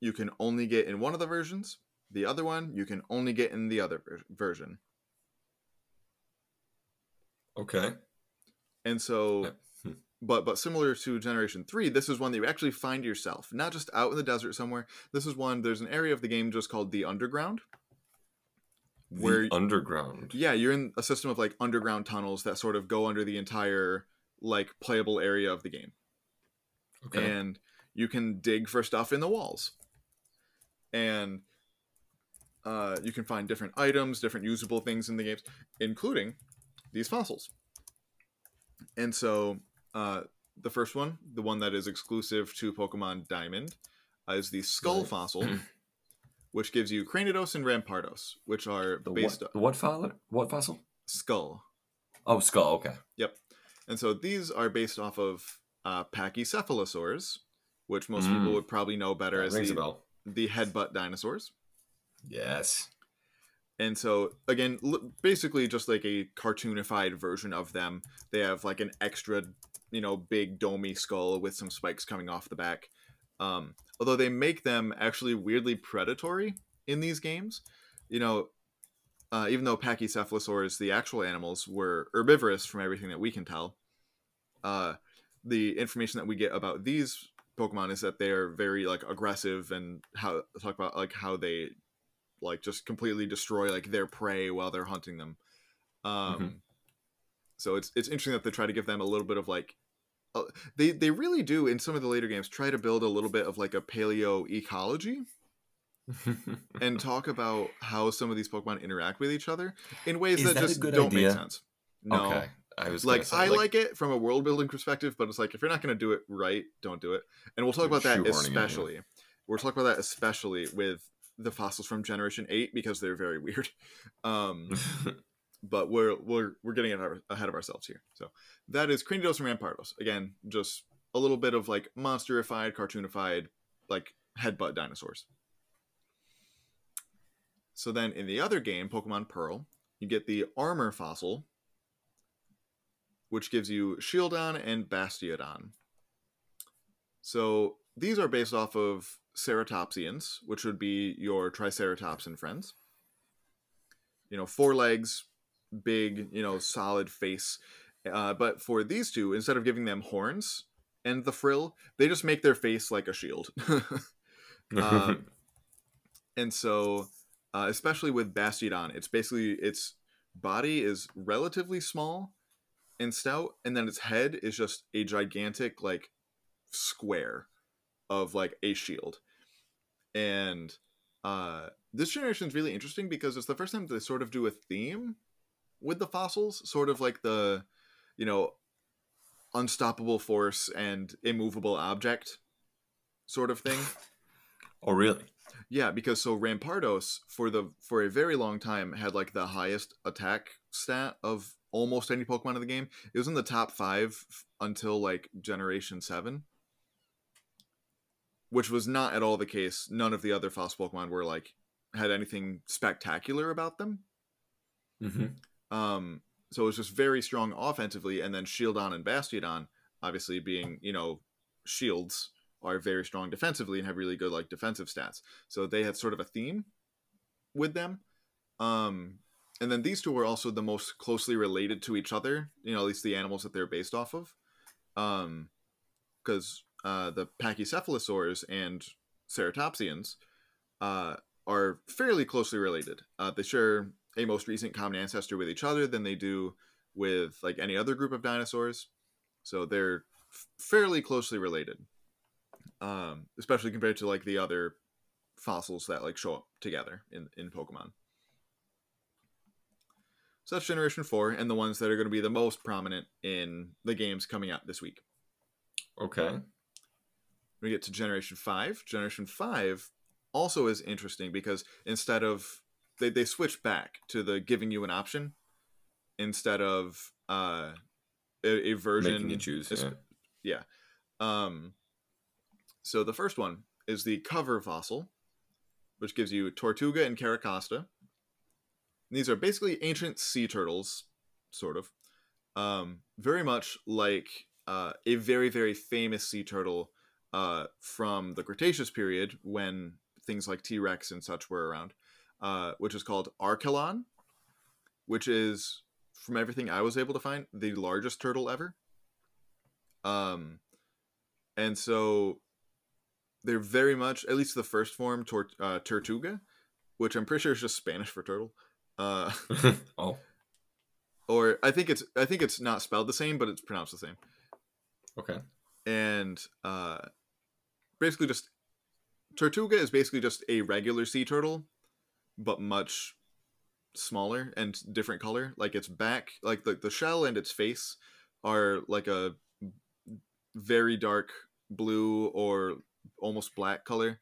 you can only get in one of the versions, the other one you can only get in the other ver- version. okay. And so. But but similar to generation 3 this is one that you actually find yourself not just out in the desert somewhere. This is one there's an area of the game just called the underground. The Where- underground. yeah you're in a system of like underground tunnels that sort of go under the entire like playable area of the game. Okay. and you can dig for stuff in the walls. And uh, you can find different items different usable things in the games including these fossils. And so uh, the first one the one that is exclusive to pokemon diamond uh, is the skull Right. fossil which gives you cranidos and rampardos which are the based what? The what fossil? What fossil? skull Oh, skull. Okay. Yep. And so these are based off of uh, pachycephalosaurs, which most Mm. people would probably know better That as the, the headbutt dinosaurs. Yes. And so, again, l- basically just like a cartoonified version of them. They have like an extra, you know, big domey skull with some spikes coming off the back. Um, although they make them actually weirdly predatory in these games. You know, uh, even though pachycephalosaurs, the actual animals, were herbivorous from everything that we can tell, uh, the information that we get about these Pokemon is that they are very like aggressive and how talk about like how they like just completely destroy like their prey while they're hunting them. Um, Mhm. So it's it's interesting that they try to give them a little bit of like, uh, they they really do in some of the later games try to build a little bit of like a paleo ecology and talk about how some of these Pokemon interact with each other in ways that, that just don't idea? make sense. No. Okay. I was Like say, I like, it from a world building perspective, but it's like if you're not going to do it right, don't do it. And we'll talk about that shoehorning it, yeah. especially. We're talking about that especially with the fossils from Generation Eight because they're very weird. Um, but we're we're we're getting ahead of ourselves here. So that is Cranidos and Rampardos. Again, just a little bit of like monsterified, cartoonified, like headbutt dinosaurs. So then in the other game, Pokemon Pearl, you get the armor fossil, which gives you Shieldon and Bastiodon. So these are based off of Ceratopsians, which would be your Triceratops and friends. You know, four legs, big, you know, solid face. Uh, but for these two, instead of giving them horns and the frill, they just make their face like a shield. um, and so, uh, especially with Bastiodon, it's basically it's body is relatively small and stout, and then its head is just a gigantic like square of like a shield. And uh this generation is really interesting because it's the first time they sort of do a theme with the fossils, sort of like the you know unstoppable force and immovable object sort of thing. Oh, really? Yeah, because so Rampardos for the for a very long time had like the highest attack stat of almost any Pokemon in the game. It was in the top five f- until like Generation Seven, which was not at all the case. None of the other fossil Pokemon were like had anything spectacular about them. Mm-hmm. Um, so it was just very strong offensively, and then Shieldon and Bastiodon, obviously being you know shields, are very strong defensively and have really good like defensive stats. So they had sort of a theme with them. Um, and then these two were also the most closely related to each other. You know, at least the animals that they're based off of. Um, because uh, the Pachycephalosaurs and Ceratopsians uh, are fairly closely related. Uh, they share a most recent common ancestor with each other than they do with like any other group of dinosaurs. So they're f- fairly closely related, um, especially compared to like the other fossils that like show up together in in Pokemon. So that's Generation Four, and the ones that are going to be the most prominent in the games coming out this week. Okay. we get to generation 5 generation 5 also is interesting because instead of they, they switch back to the giving you an option instead of uh a, a version Making you choose. is- Yeah. um so the first one is the cover fossil which gives you Tirtouga and Carracosta these are basically ancient sea turtles sort of um very much like uh, a very very famous sea turtle uh, from the Cretaceous period when things like T Rex and such were around, uh, which is called Archelon, which is from everything I was able to find the largest turtle ever. Um, and so they're very much at least the first form tor- uh, Tirtouga, which I'm pretty sure is just Spanish for turtle. Uh, oh, or I think it's I think it's not spelled the same, but it's pronounced the same. okay. and uh, basically just Tirtouga is basically just a regular sea turtle, but much smaller and different color. Like its back, like the the shell and its face are like a very dark blue or almost black color,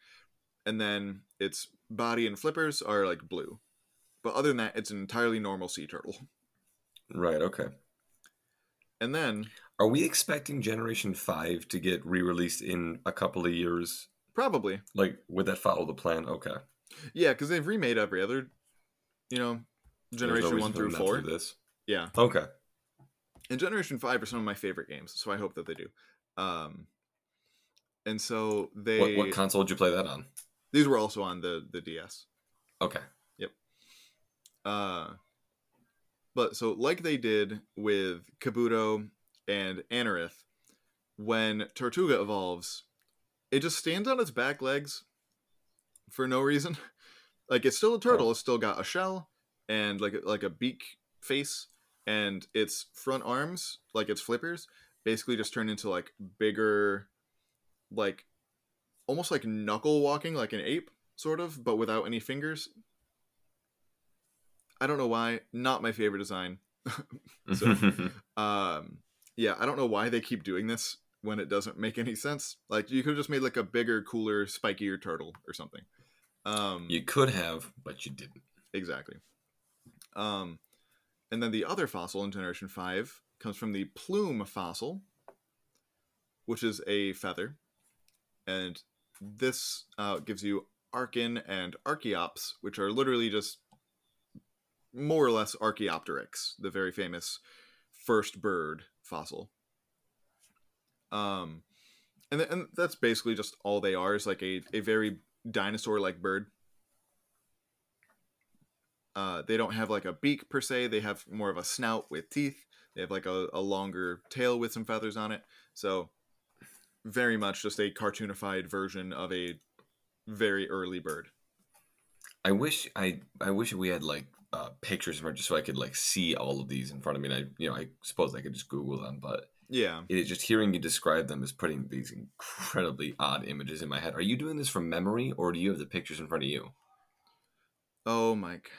and then its body and flippers are like blue. But other than that, it's an entirely normal sea turtle. Right. Okay. And then Are we expecting Generation Five to get re-released in a couple of years? probably Like, would that follow the plan? Okay. Yeah, because they've remade every other, you know, generation one through four. This. Yeah, Okay. and Generation Five are some of my favorite games, so I hope that they do. Um, and so they What, what console did you play that on? these were also on the the DS. Okay. Yep. Uh, but so like they did with Kabuto and Anorith, when Tirtouga evolves, it just stands on its back legs for no reason. like it's still a turtle. Oh. It's still got a shell and like like a beak face, and its front arms, like its flippers, basically just turn into like bigger, like almost like knuckle walking, like an ape, sort of, but without any fingers. I don't know why. Not my favorite design. So- Um, yeah, I don't know why they keep doing this when it doesn't make any sense. Like you could have just made like a bigger, cooler, spikier turtle or something. Um, you could have, but you didn't. exactly. Um, and then the other fossil in Generation Five comes from the plume fossil, which is a feather, and this uh, gives you Archen and Archeops, which are literally just more or less Archaeopteryx, the very famous first bird fossil. Um, and, th- and that's basically just all they are is like a, a very dinosaur like bird. Uh, they don't have like a beak per se, they have more of a snout with teeth. They have like a, a longer tail with some feathers on it. So, very much just a cartoonified version of a very early bird. I wish I I wish we had like uh, pictures of front just so I could like see all of these in front of me. And I, you know, I suppose I could just Google them, but Yeah. it is just hearing you describe them is putting these incredibly odd images in my head. Are you doing this from memory, or do you have the pictures in front of you? Oh, Mike.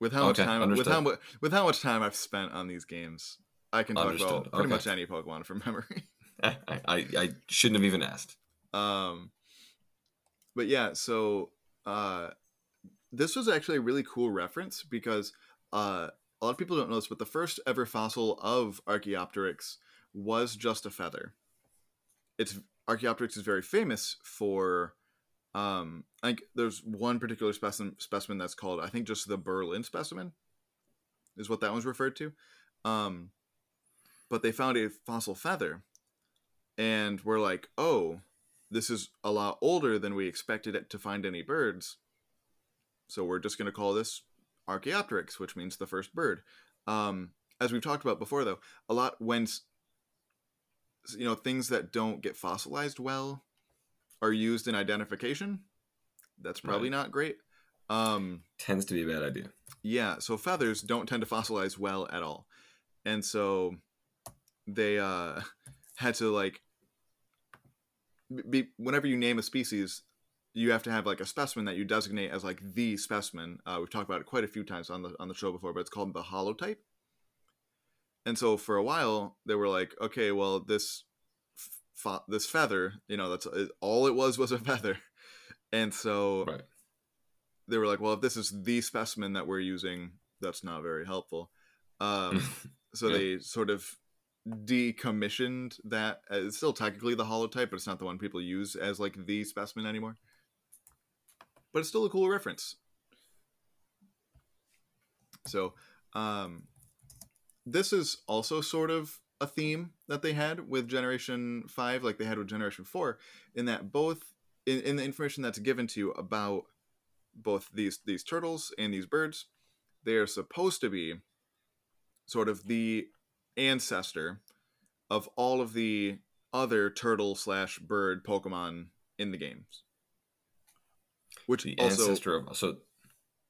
With how much Okay, time with how with how much time I've spent on these games, I can talk Understood, about pretty okay. much any Pokemon from memory. I, I, I shouldn't have even asked. Um, but yeah, so uh, this was actually a really cool reference because uh, a lot of people don't know this, but the first ever fossil of Archaeopteryx was just a feather. It's Archaeopteryx is very famous for. Um, like there's one particular specimen specimen that's called I think just the Berlin specimen, is what that one's referred to. Um, but they found a fossil feather, and we're like, oh, this is a lot older than we expected it to find any birds. So we're just going to call this Archaeopteryx, which means the first bird. Um, as we've talked about before, though, a lot when you know things that don't get fossilized well are used in identification. That's probably Right. not great. Um, Tends to be a bad idea. yeah, so feathers don't tend to fossilize well at all. And so they uh had to like be whenever you name a species, you have to have like a specimen that you designate as like the specimen. Uh, we've talked about it quite a few times on the on the show before, but it's called the holotype. And so for a while they were like, okay, well this f- this feather, you know, that's all it was was a feather. And so Right. they were like, well, if this is the specimen that we're using, that's not very helpful. Um, so Yeah. they sort of decommissioned that. uh, It's still technically the holotype, but it's not the one people use as like the specimen anymore. But it's still a cool reference. So, um, this is also sort of a theme that they had with Generation Five, like they had with Generation Four, in that both in, in the information that's given to you about both these these turtles and these birds, they are supposed to be sort of the ancestor of all of the other turtle slash bird Pokemon in the games. Which The also ancestor of so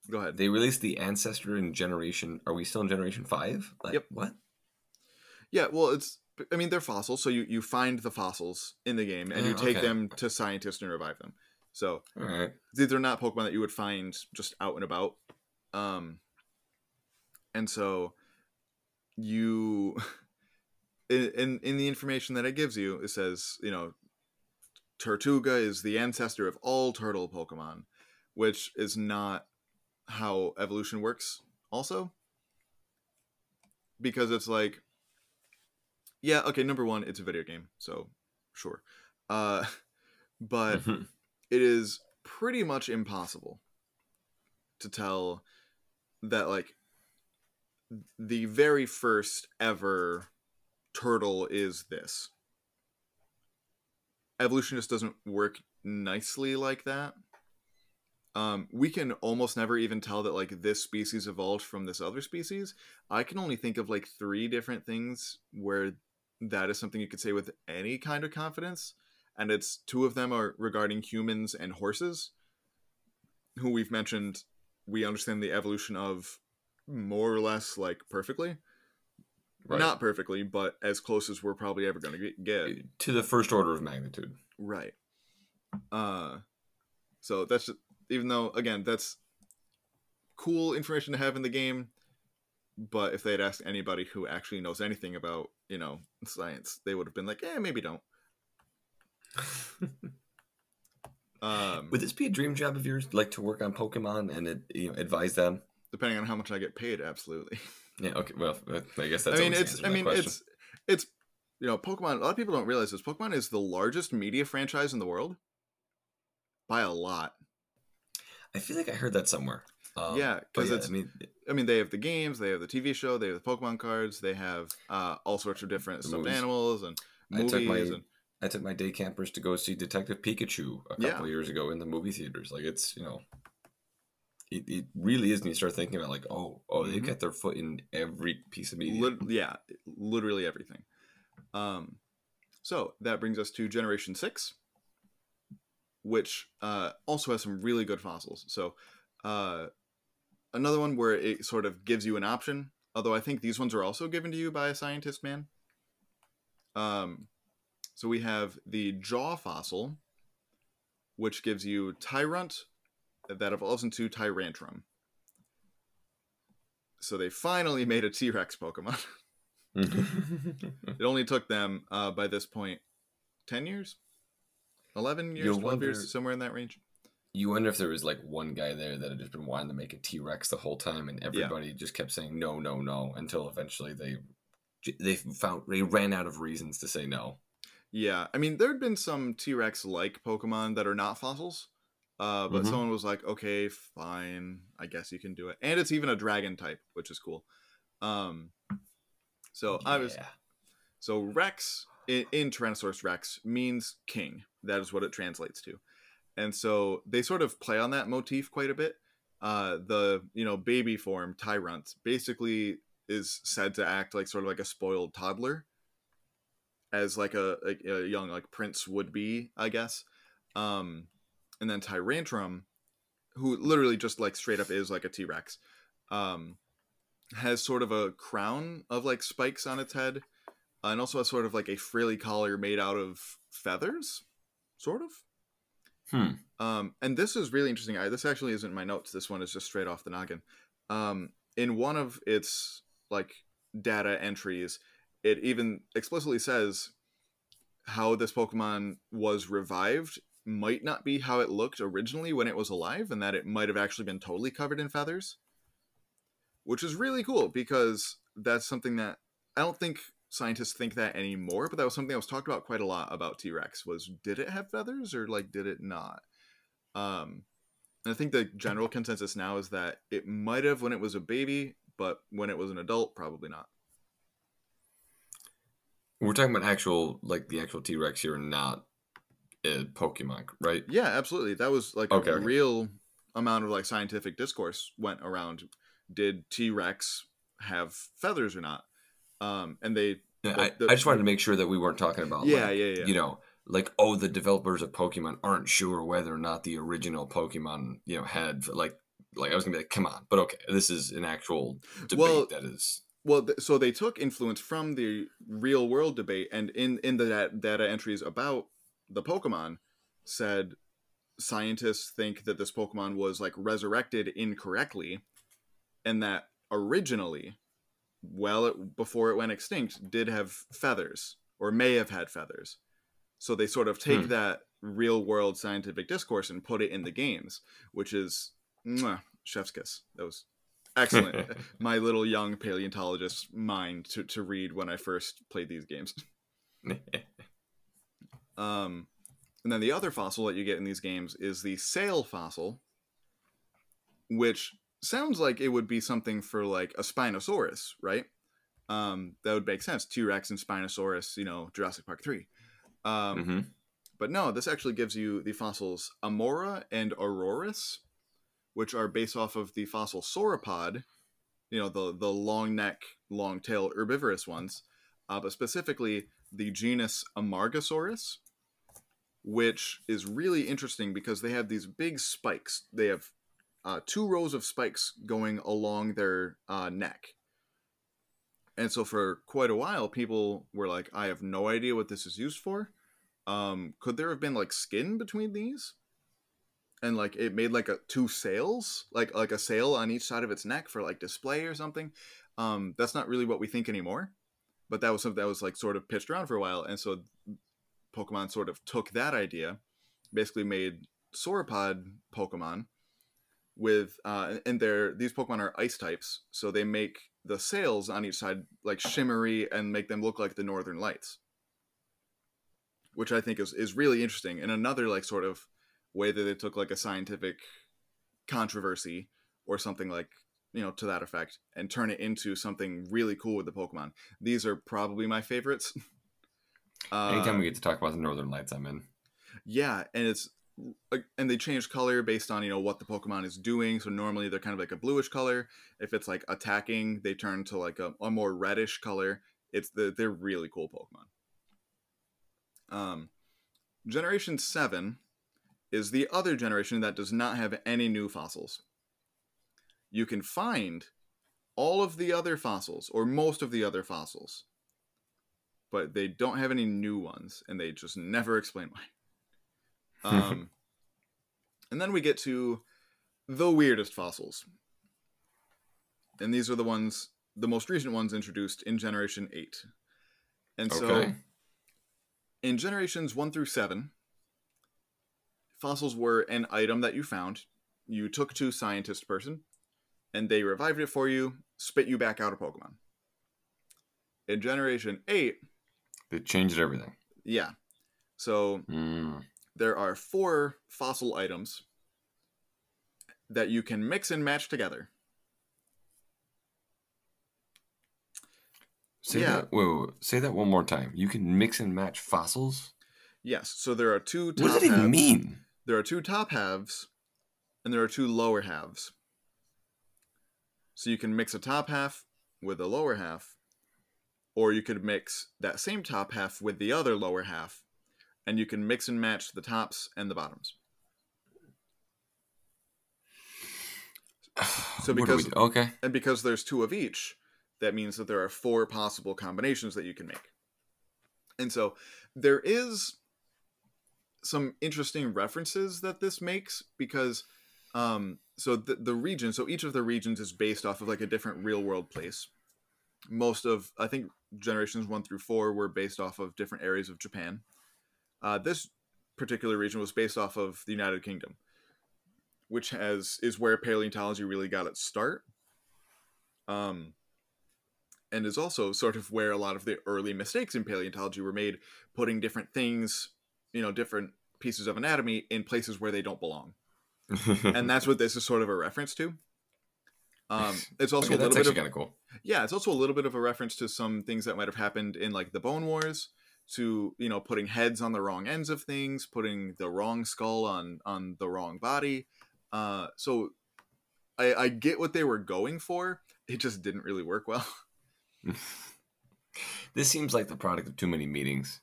go ahead. they released the ancestor in generation. Are we still in generation five? Like, Yep. What? Yeah, well, it's. I mean, they're fossils, so you you find the fossils in the game and you Oh, take okay. them to scientists and revive them. So All right. these are not Pokemon that you would find just out and about. Um, and so you, in, in in the information that it gives you, it says you know, Tirtouga is the ancestor of all turtle Pokemon, which is not how evolution works. Also, because it's like, yeah, okay. Number one, it's a video game, so sure. Uh, but Mhm. it is pretty much impossible to tell that like the very first ever turtle is this evolution just doesn't work nicely like that um, we can almost never even tell that like this species evolved from this other species i can only think of like three different things where that is something you could say with any kind of confidence and it's two of them are regarding humans and horses who we've mentioned we understand the evolution of more or less like perfectly Right. not perfectly but as close as we're probably ever going to get to the first order of magnitude. right uh so that's just, even though again that's cool information to have in the game but if they had asked anybody who actually knows anything about you know science they would have been like eh maybe don't um Would this be a dream job of yours, like to work on Pokemon and it, you know advise them? depending on how much i get paid absolutely Yeah. Okay. Well, uh, I guess that's. I mean, it's. I mean, question. it's. It's. You know, Pokemon. A lot of people don't realize this. Pokemon is the largest media franchise in the world by a lot. I feel like I heard that somewhere. Um, Yeah, because yeah, it's- I mean, I mean, they have the games, they have the TV show, they have the Pokemon cards, they have uh, all sorts of different stuffed movies. animals and I movies. took my and I took my day campers to go see Detective Pikachu a Yeah. couple years ago in the movie theaters. Like it's you know, it, it really is. And you start thinking about like, oh, oh, they've Mhm. got their foot in every piece of media. lit- yeah, literally everything. Um, so that brings us to Generation Six, which uh, also has some really good fossils. So, uh, another one where it sort of gives you an option. Although I think these ones are also given to you by a scientist man. Um, so we have the jaw fossil, which gives you Tyrunt that evolves into Tyrantrum. So they finally made a T Rex Pokemon. it only took them uh, by this point 10 years? 11 years, You 12 wonder- years, somewhere in that range. you wonder if there was like one guy there that had just been wanting to make a T Rex the whole time, and everybody just kept saying no, no, no, until eventually they they found they ran out of reasons to say no. Yeah, I mean, there had been some T Rex like Pokemon that are not fossils, uh, but Mhm. someone was like, okay, fine, I guess you can do it. And it's even a dragon type, which is cool. Um, so I was So Rex in, in Tyrannosaurus Rex means king. That is what it translates to. And so they sort of play on that motif quite a bit. Uh, the you know baby form Tyrunt basically is said to act like sort of like a spoiled toddler, as like a, like a young like prince would be, I guess. Um, and then Tyrantrum, who literally just like straight up is like a T Rex, um, has sort of a crown of like spikes on its head and also has sort of like a frilly collar made out of feathers, sort of. Hmm. Um, and this is really interesting. I, this actually isn't my notes. This one is just straight off the noggin. Um, in one of its like data entries, it even explicitly says how this Pokemon was revived might not be how it looked originally when it was alive, and that it might have actually been totally covered in feathers, which is really cool because that's something that I don't think scientists think that anymore, but that was something that was talked about quite a lot about T Rex was did it have feathers or like did it not? Um and I think the general consensus now is that it might have when it was a baby, but when it was an adult, probably not. We're talking about actual like the actual T Rex here, not a Pokemon, right? Yeah, absolutely. That was like Okay, a okay. real amount of like scientific discourse went around. Did T Rex have feathers or not? Um, and they Yeah, The- I, the- I just wanted to make sure that we weren't talking about yeah, like, yeah, yeah. you know like oh the developers of Pokemon aren't sure whether or not the original Pokemon you know had like like I was gonna be like come on, but okay, this is an actual debate Well, that is Well, th- so they took influence from the real world debate, and in in the dat- data entries about the Pokemon, said scientists think that this Pokemon was like resurrected incorrectly, and that originally, well, it, before it went extinct, did have feathers or may have had feathers. So they sort of take Hmm. that real world scientific discourse and put it in the games, which is mwah, chef's kiss. That was excellent my little young paleontologist mind to, to read when I first played these games. Um, and then the other fossil that you get in these games is the sail fossil, which sounds like it would be something for like a Spinosaurus, right? Um, that would make sense. T Rex and Spinosaurus, you know, Jurassic Park 3. Um, hmm but no, this actually gives you the fossils Amaura and Aurorus, which are based off of the fossil sauropod, you know, the, the long neck, long tail herbivorous ones, uh, but specifically the genus Amargasaurus, which is really interesting because they have these big spikes. They have uh, two rows of spikes going along their uh, neck. And so for quite a while, people were like, I have no idea what this is used for. Um could there have been like skin between these? And like it made like a two sails like like a sail on each side of its neck for like display or something. Um that's not really what we think anymore but that was something that was like sort of pitched around for a while. And so pokemon sort of took that idea basically made sauropod pokemon with uh and they're these pokemon are ice types so they make the sails on each side like shimmery and make them look like the northern lights which I think is, is really interesting and another like sort of way that they took like a scientific controversy or something like you know to that effect and turn it into something really cool with the Pokemon. These are probably my favorites. Uh, Anytime we get to talk about the Northern Lights, I'm in. yeah, and it's and they change color based on you know what the Pokemon is doing. So normally they're kind of like a bluish color. If it's like attacking, they turn to like a, a more reddish color. It's the they're really cool Pokemon. Um, Generation Seven is the other generation that does not have any new fossils. you can find all of the other fossils or most of the other fossils but they don't have any new ones and they just never explain why um, and then we get to the weirdest fossils and these are the ones the most recent ones introduced in generation 8 and so Okay. in generations 1 through 7 fossils were an item that you found you took to scientist person and they revived it for you spit you back out a pokemon in generation 8 They changed everything. yeah so Mm. There are four fossil items that you can mix and match together Say Yeah. that. Wait, wait, wait. Say that one more time. You can mix and match fossils. yes so there are two top What does halves. mean? there are two top halves and there are two lower halves. So you can mix a top half with a lower half, or you could mix that same top half with the other lower half, and you can mix and match the tops and the bottoms. So because- okay, And because there's two of each, that means that there are four possible combinations that you can make. And so there is some interesting references that this makes because um so the, the region so each of the regions is based off of like a different real world place most of i think generations one through four were based off of different areas of japan uh, this particular region was based off of the united kingdom which has is where paleontology really got its start. Um and is also sort of where a lot of the early mistakes in paleontology were made putting different things you know different pieces of anatomy in places where they don't belong. And that's what this is sort of a reference to. Um it's also okay, a little bit of cool. yeah it's also a little bit of a reference to some things that might have happened in like the bone wars to you know putting heads on the wrong ends of things putting the wrong skull on on the wrong body uh so i i get what they were going for it just didn't really work well this seems like the product of too many meetings.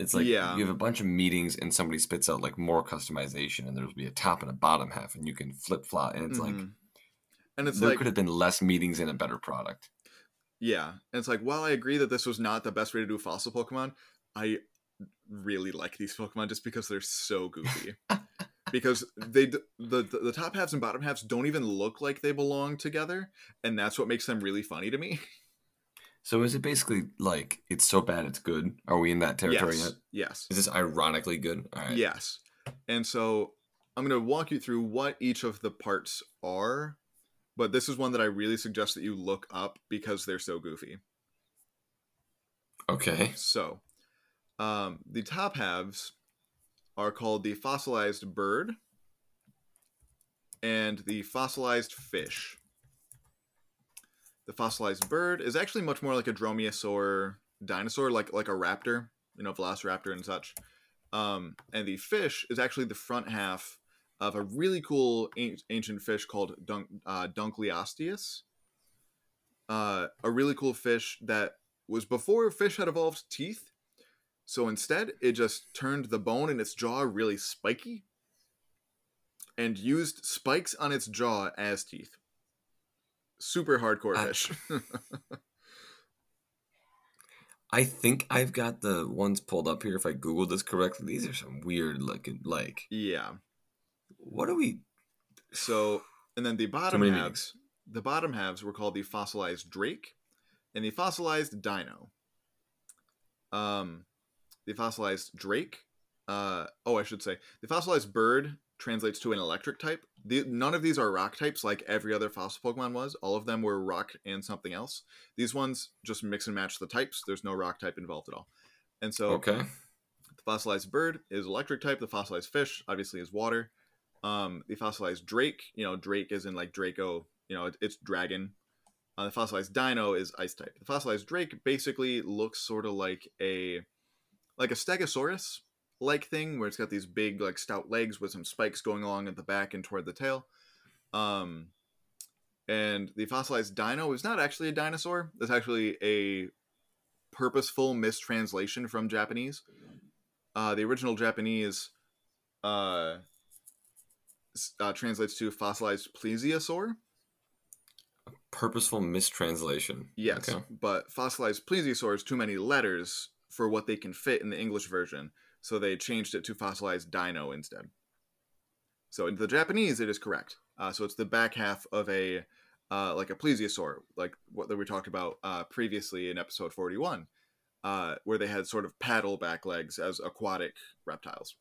It's like Yeah. you have a bunch of meetings and somebody spits out like more customization, and there'll be a top and a bottom half, and you can flip flop. And it's like Mhm. and it's there like could have been less meetings and a better product. Yeah, and it's like while I agree that this was not the best way to do fossil Pokemon, I really like these Pokemon just because they're so goofy. because they the, the the top halves and bottom halves don't even look like they belong together, and that's what makes them really funny to me. So is it basically like it's so bad it's good? Are we in that territory yes, yet? yes, Is this ironically good? All right. yes. And so I'm going to walk you through what each of the parts are, but this is one that I really suggest that you look up because they're so goofy. Okay. So, um, the top halves are called the fossilized bird and the fossilized fish. The fossilized bird is actually much more like a dromaeosaur dinosaur, like like a raptor, you know, velociraptor and such. Um, and the fish is actually the front half of a really cool ancient fish called Dun- uh, Dunkleosteus. Uh, a really cool fish that was before fish had evolved teeth. So instead, it just turned the bone in its jaw really spiky and used spikes on its jaw as teeth. Super hardcore I- fish. I think I've got the ones pulled up here. If I Googled this correctly, these are some weird looking. Like, yeah. What are we? So, and then the bottom halves, the bottom halves were called the fossilized drake and the fossilized dino. Um, the fossilized drake. Uh, oh, I should say the fossilized bird translates to an electric type. The, none of these are rock types like every other fossil Pokemon was. All of them were rock and something else. These ones just mix and match the types. There's no rock type involved at all. And so, Okay. the fossilized bird is electric type. The fossilized fish, obviously, is water. Um, the fossilized drake, you know, drake is in like Draco, you know, it, it's dragon. Uh, the fossilized dino is ice type. The fossilized drake basically looks sort of like a like a stegosaurus like thing where it's got these big like stout legs with some spikes going along at the back and toward the tail. Um, and the fossilized dino is not actually a dinosaur. It's actually a purposeful mistranslation from Japanese. Uh, the original Japanese uh, uh, translates to fossilized plesiosaur, purposeful mistranslation. Yes, Okay. but fossilized plesiosaur is too many letters for what they can fit in the English version, so they changed it to fossilized dino instead. So in the Japanese, it is correct. Uh, so it's the back half of a uh, like a plesiosaur, like what that we talked about uh, previously in episode forty-one, uh, where they had sort of paddle back legs as aquatic reptiles.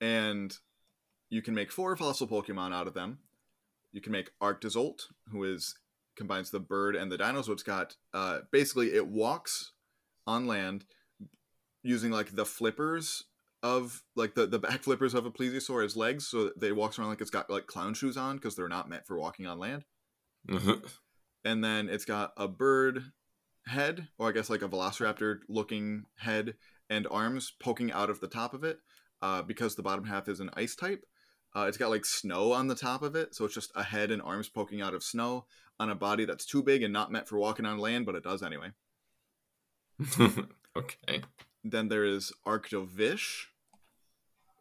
And you can make four fossil Pokemon out of them. You can make Arctozolt, who is combines the bird and the dino. So it's got uh, basically it walks on land using like the flippers of like the the back flippers of a plesiosaur as legs, so they walks around like it's got like clown shoes on because they're not meant for walking on land. Mhm. And then it's got a bird head, or I guess like a velociraptor looking head and arms poking out of the top of it, uh, because the bottom half is an ice type. Uh, it's got like snow on the top of it, so it's just a head and arms poking out of snow on a body that's too big and not meant for walking on land, but it does anyway. okay. Then there is Arctovish,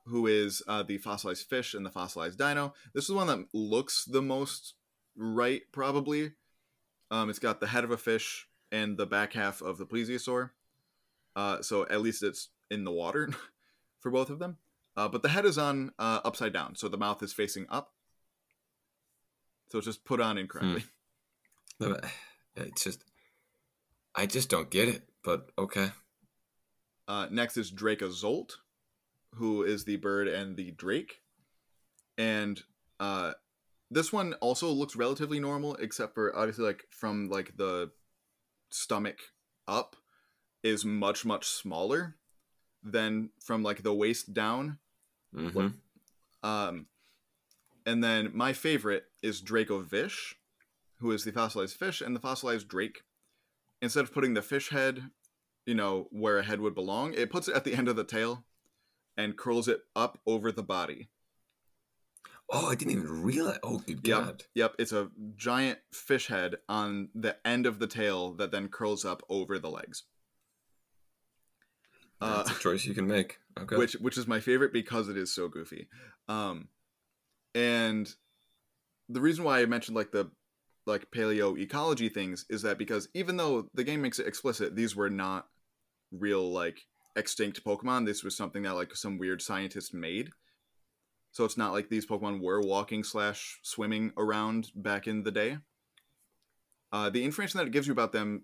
who is uh, the fossilized fish and the fossilized dino. This is the one that looks the most right, probably. Um, it's got the head of a fish and the back half of the plesiosaur. Uh, so at least it's in the water for both of them. Uh, but the head is on uh, upside down, so the mouth is facing up. So it's just put on incorrectly. No, but It's just, I just don't get it. But okay. Uh, next is Dracozolt, who is the bird and the drake. And uh, this one also looks relatively normal, except for obviously like from like the stomach up is much much smaller than from like the waist down. hmm Um, and then my favorite is Dracovish, who is the fossilized fish and the fossilized drake. Instead of putting the fish head, you know, where a head would belong, it puts it at the end of the tail and curls it up over the body. Oh, I didn't even realize. Oh, good Yep. God. Yep, it's a giant fish head on the end of the tail that then curls up over the legs. Uh, a choice you can make. Okay. which which is my favorite because it is so goofy. Um, and the reason why I mentioned like the like paleo ecology things is that because even though the game makes it explicit, these were not real like extinct Pokemon. This was something that like some weird scientist made. So it's not like these Pokemon were walking slash swimming around back in the day. Uh, the information that it gives you about them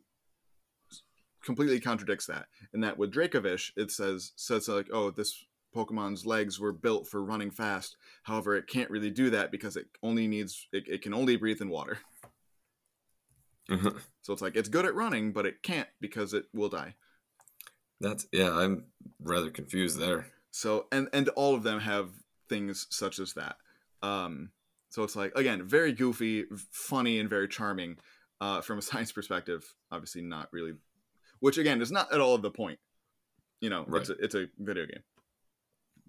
completely contradicts that. And that with Dracovish, it says says like, oh, this Pokemon's legs were built for running fast. However, it can't really do that because it only needs it, it can only breathe in water. Mhm. So it's like it's good at running, but it can't because it will die. That's yeah. I'm rather confused there. So and and all of them have things such as that. Um, so it's like again very goofy, funny, and very charming uh, from a science perspective. Obviously, not really, which again is not at all of the point. You know, it's a, it's a video game.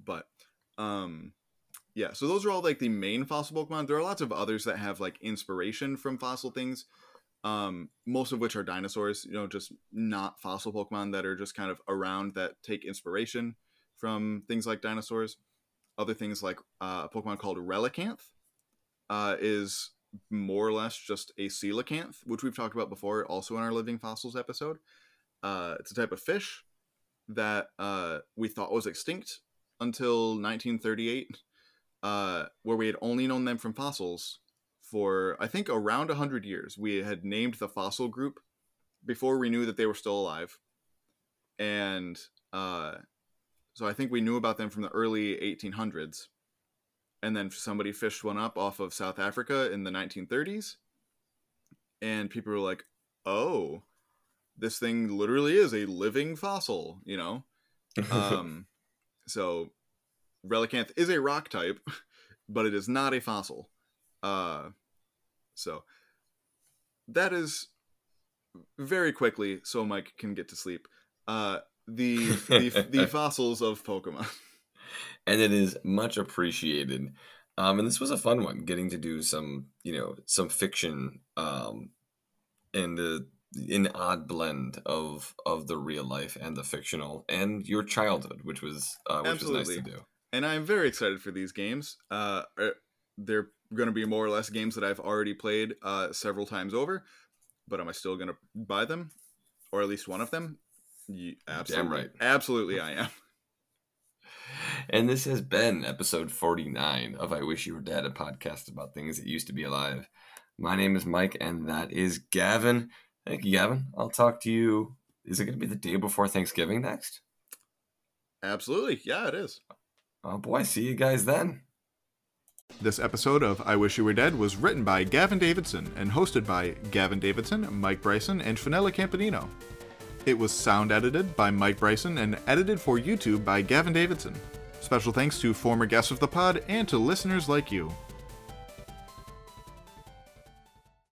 But um, yeah. So those are all like the main fossil Pokemon. There are lots of others that have like inspiration from fossil things. Um, most of which are dinosaurs. You know, just not fossil Pokemon that are just kind of around that take inspiration from things like dinosaurs. Other things like uh, a Pokemon called Relicanth uh, is more or less just a coelacanth, which we've talked about before, also in our Living Fossils episode. Uh, it's a type of fish that uh, we thought was extinct until 1938, uh, where we had only known them from fossils for, I think, around 100 years. We had named the fossil group before we knew that they were still alive. And uh, so I think we knew about them from the early 1800s. And then somebody fished one up off of South Africa in the 1930s. And people were like, oh, this thing literally is a living fossil, you know? Um, so Relicanth is a rock type, but it is not a fossil. Uh, so that is very quickly, so Mike can get to sleep. Uh, the the, the fossils of Pokemon. and it is much appreciated. Um, and this was a fun one, getting to do some, you know, some fiction, um, and the an odd blend of of the real life and the fictional and your childhood, which was uh, which was nice to do. and I'm very excited for these games. Uh, er, they're going to be more or less games that I've already played uh, several times over. But am I still going to buy them, or at least one of them? Yeah, absolutely, right. absolutely, I am. And this has been episode 49 of I Wish You Were Dead, a podcast about things that used to be alive. My name is Mike, and that is Gavin. Thank you, Gavin. I'll talk to you. Is it going to be the day before Thanksgiving next? Absolutely, yeah, it is. Oh boy, see you guys then. This episode of I Wish You Were Dead was written by Gavin Davidson and hosted by Gavin Davidson, Mike Bryson, and Finella Campanino. It was sound edited by Mike Bryson and edited for YouTube by Gavin Davidson. Special thanks to former guests of the pod and to listeners like you.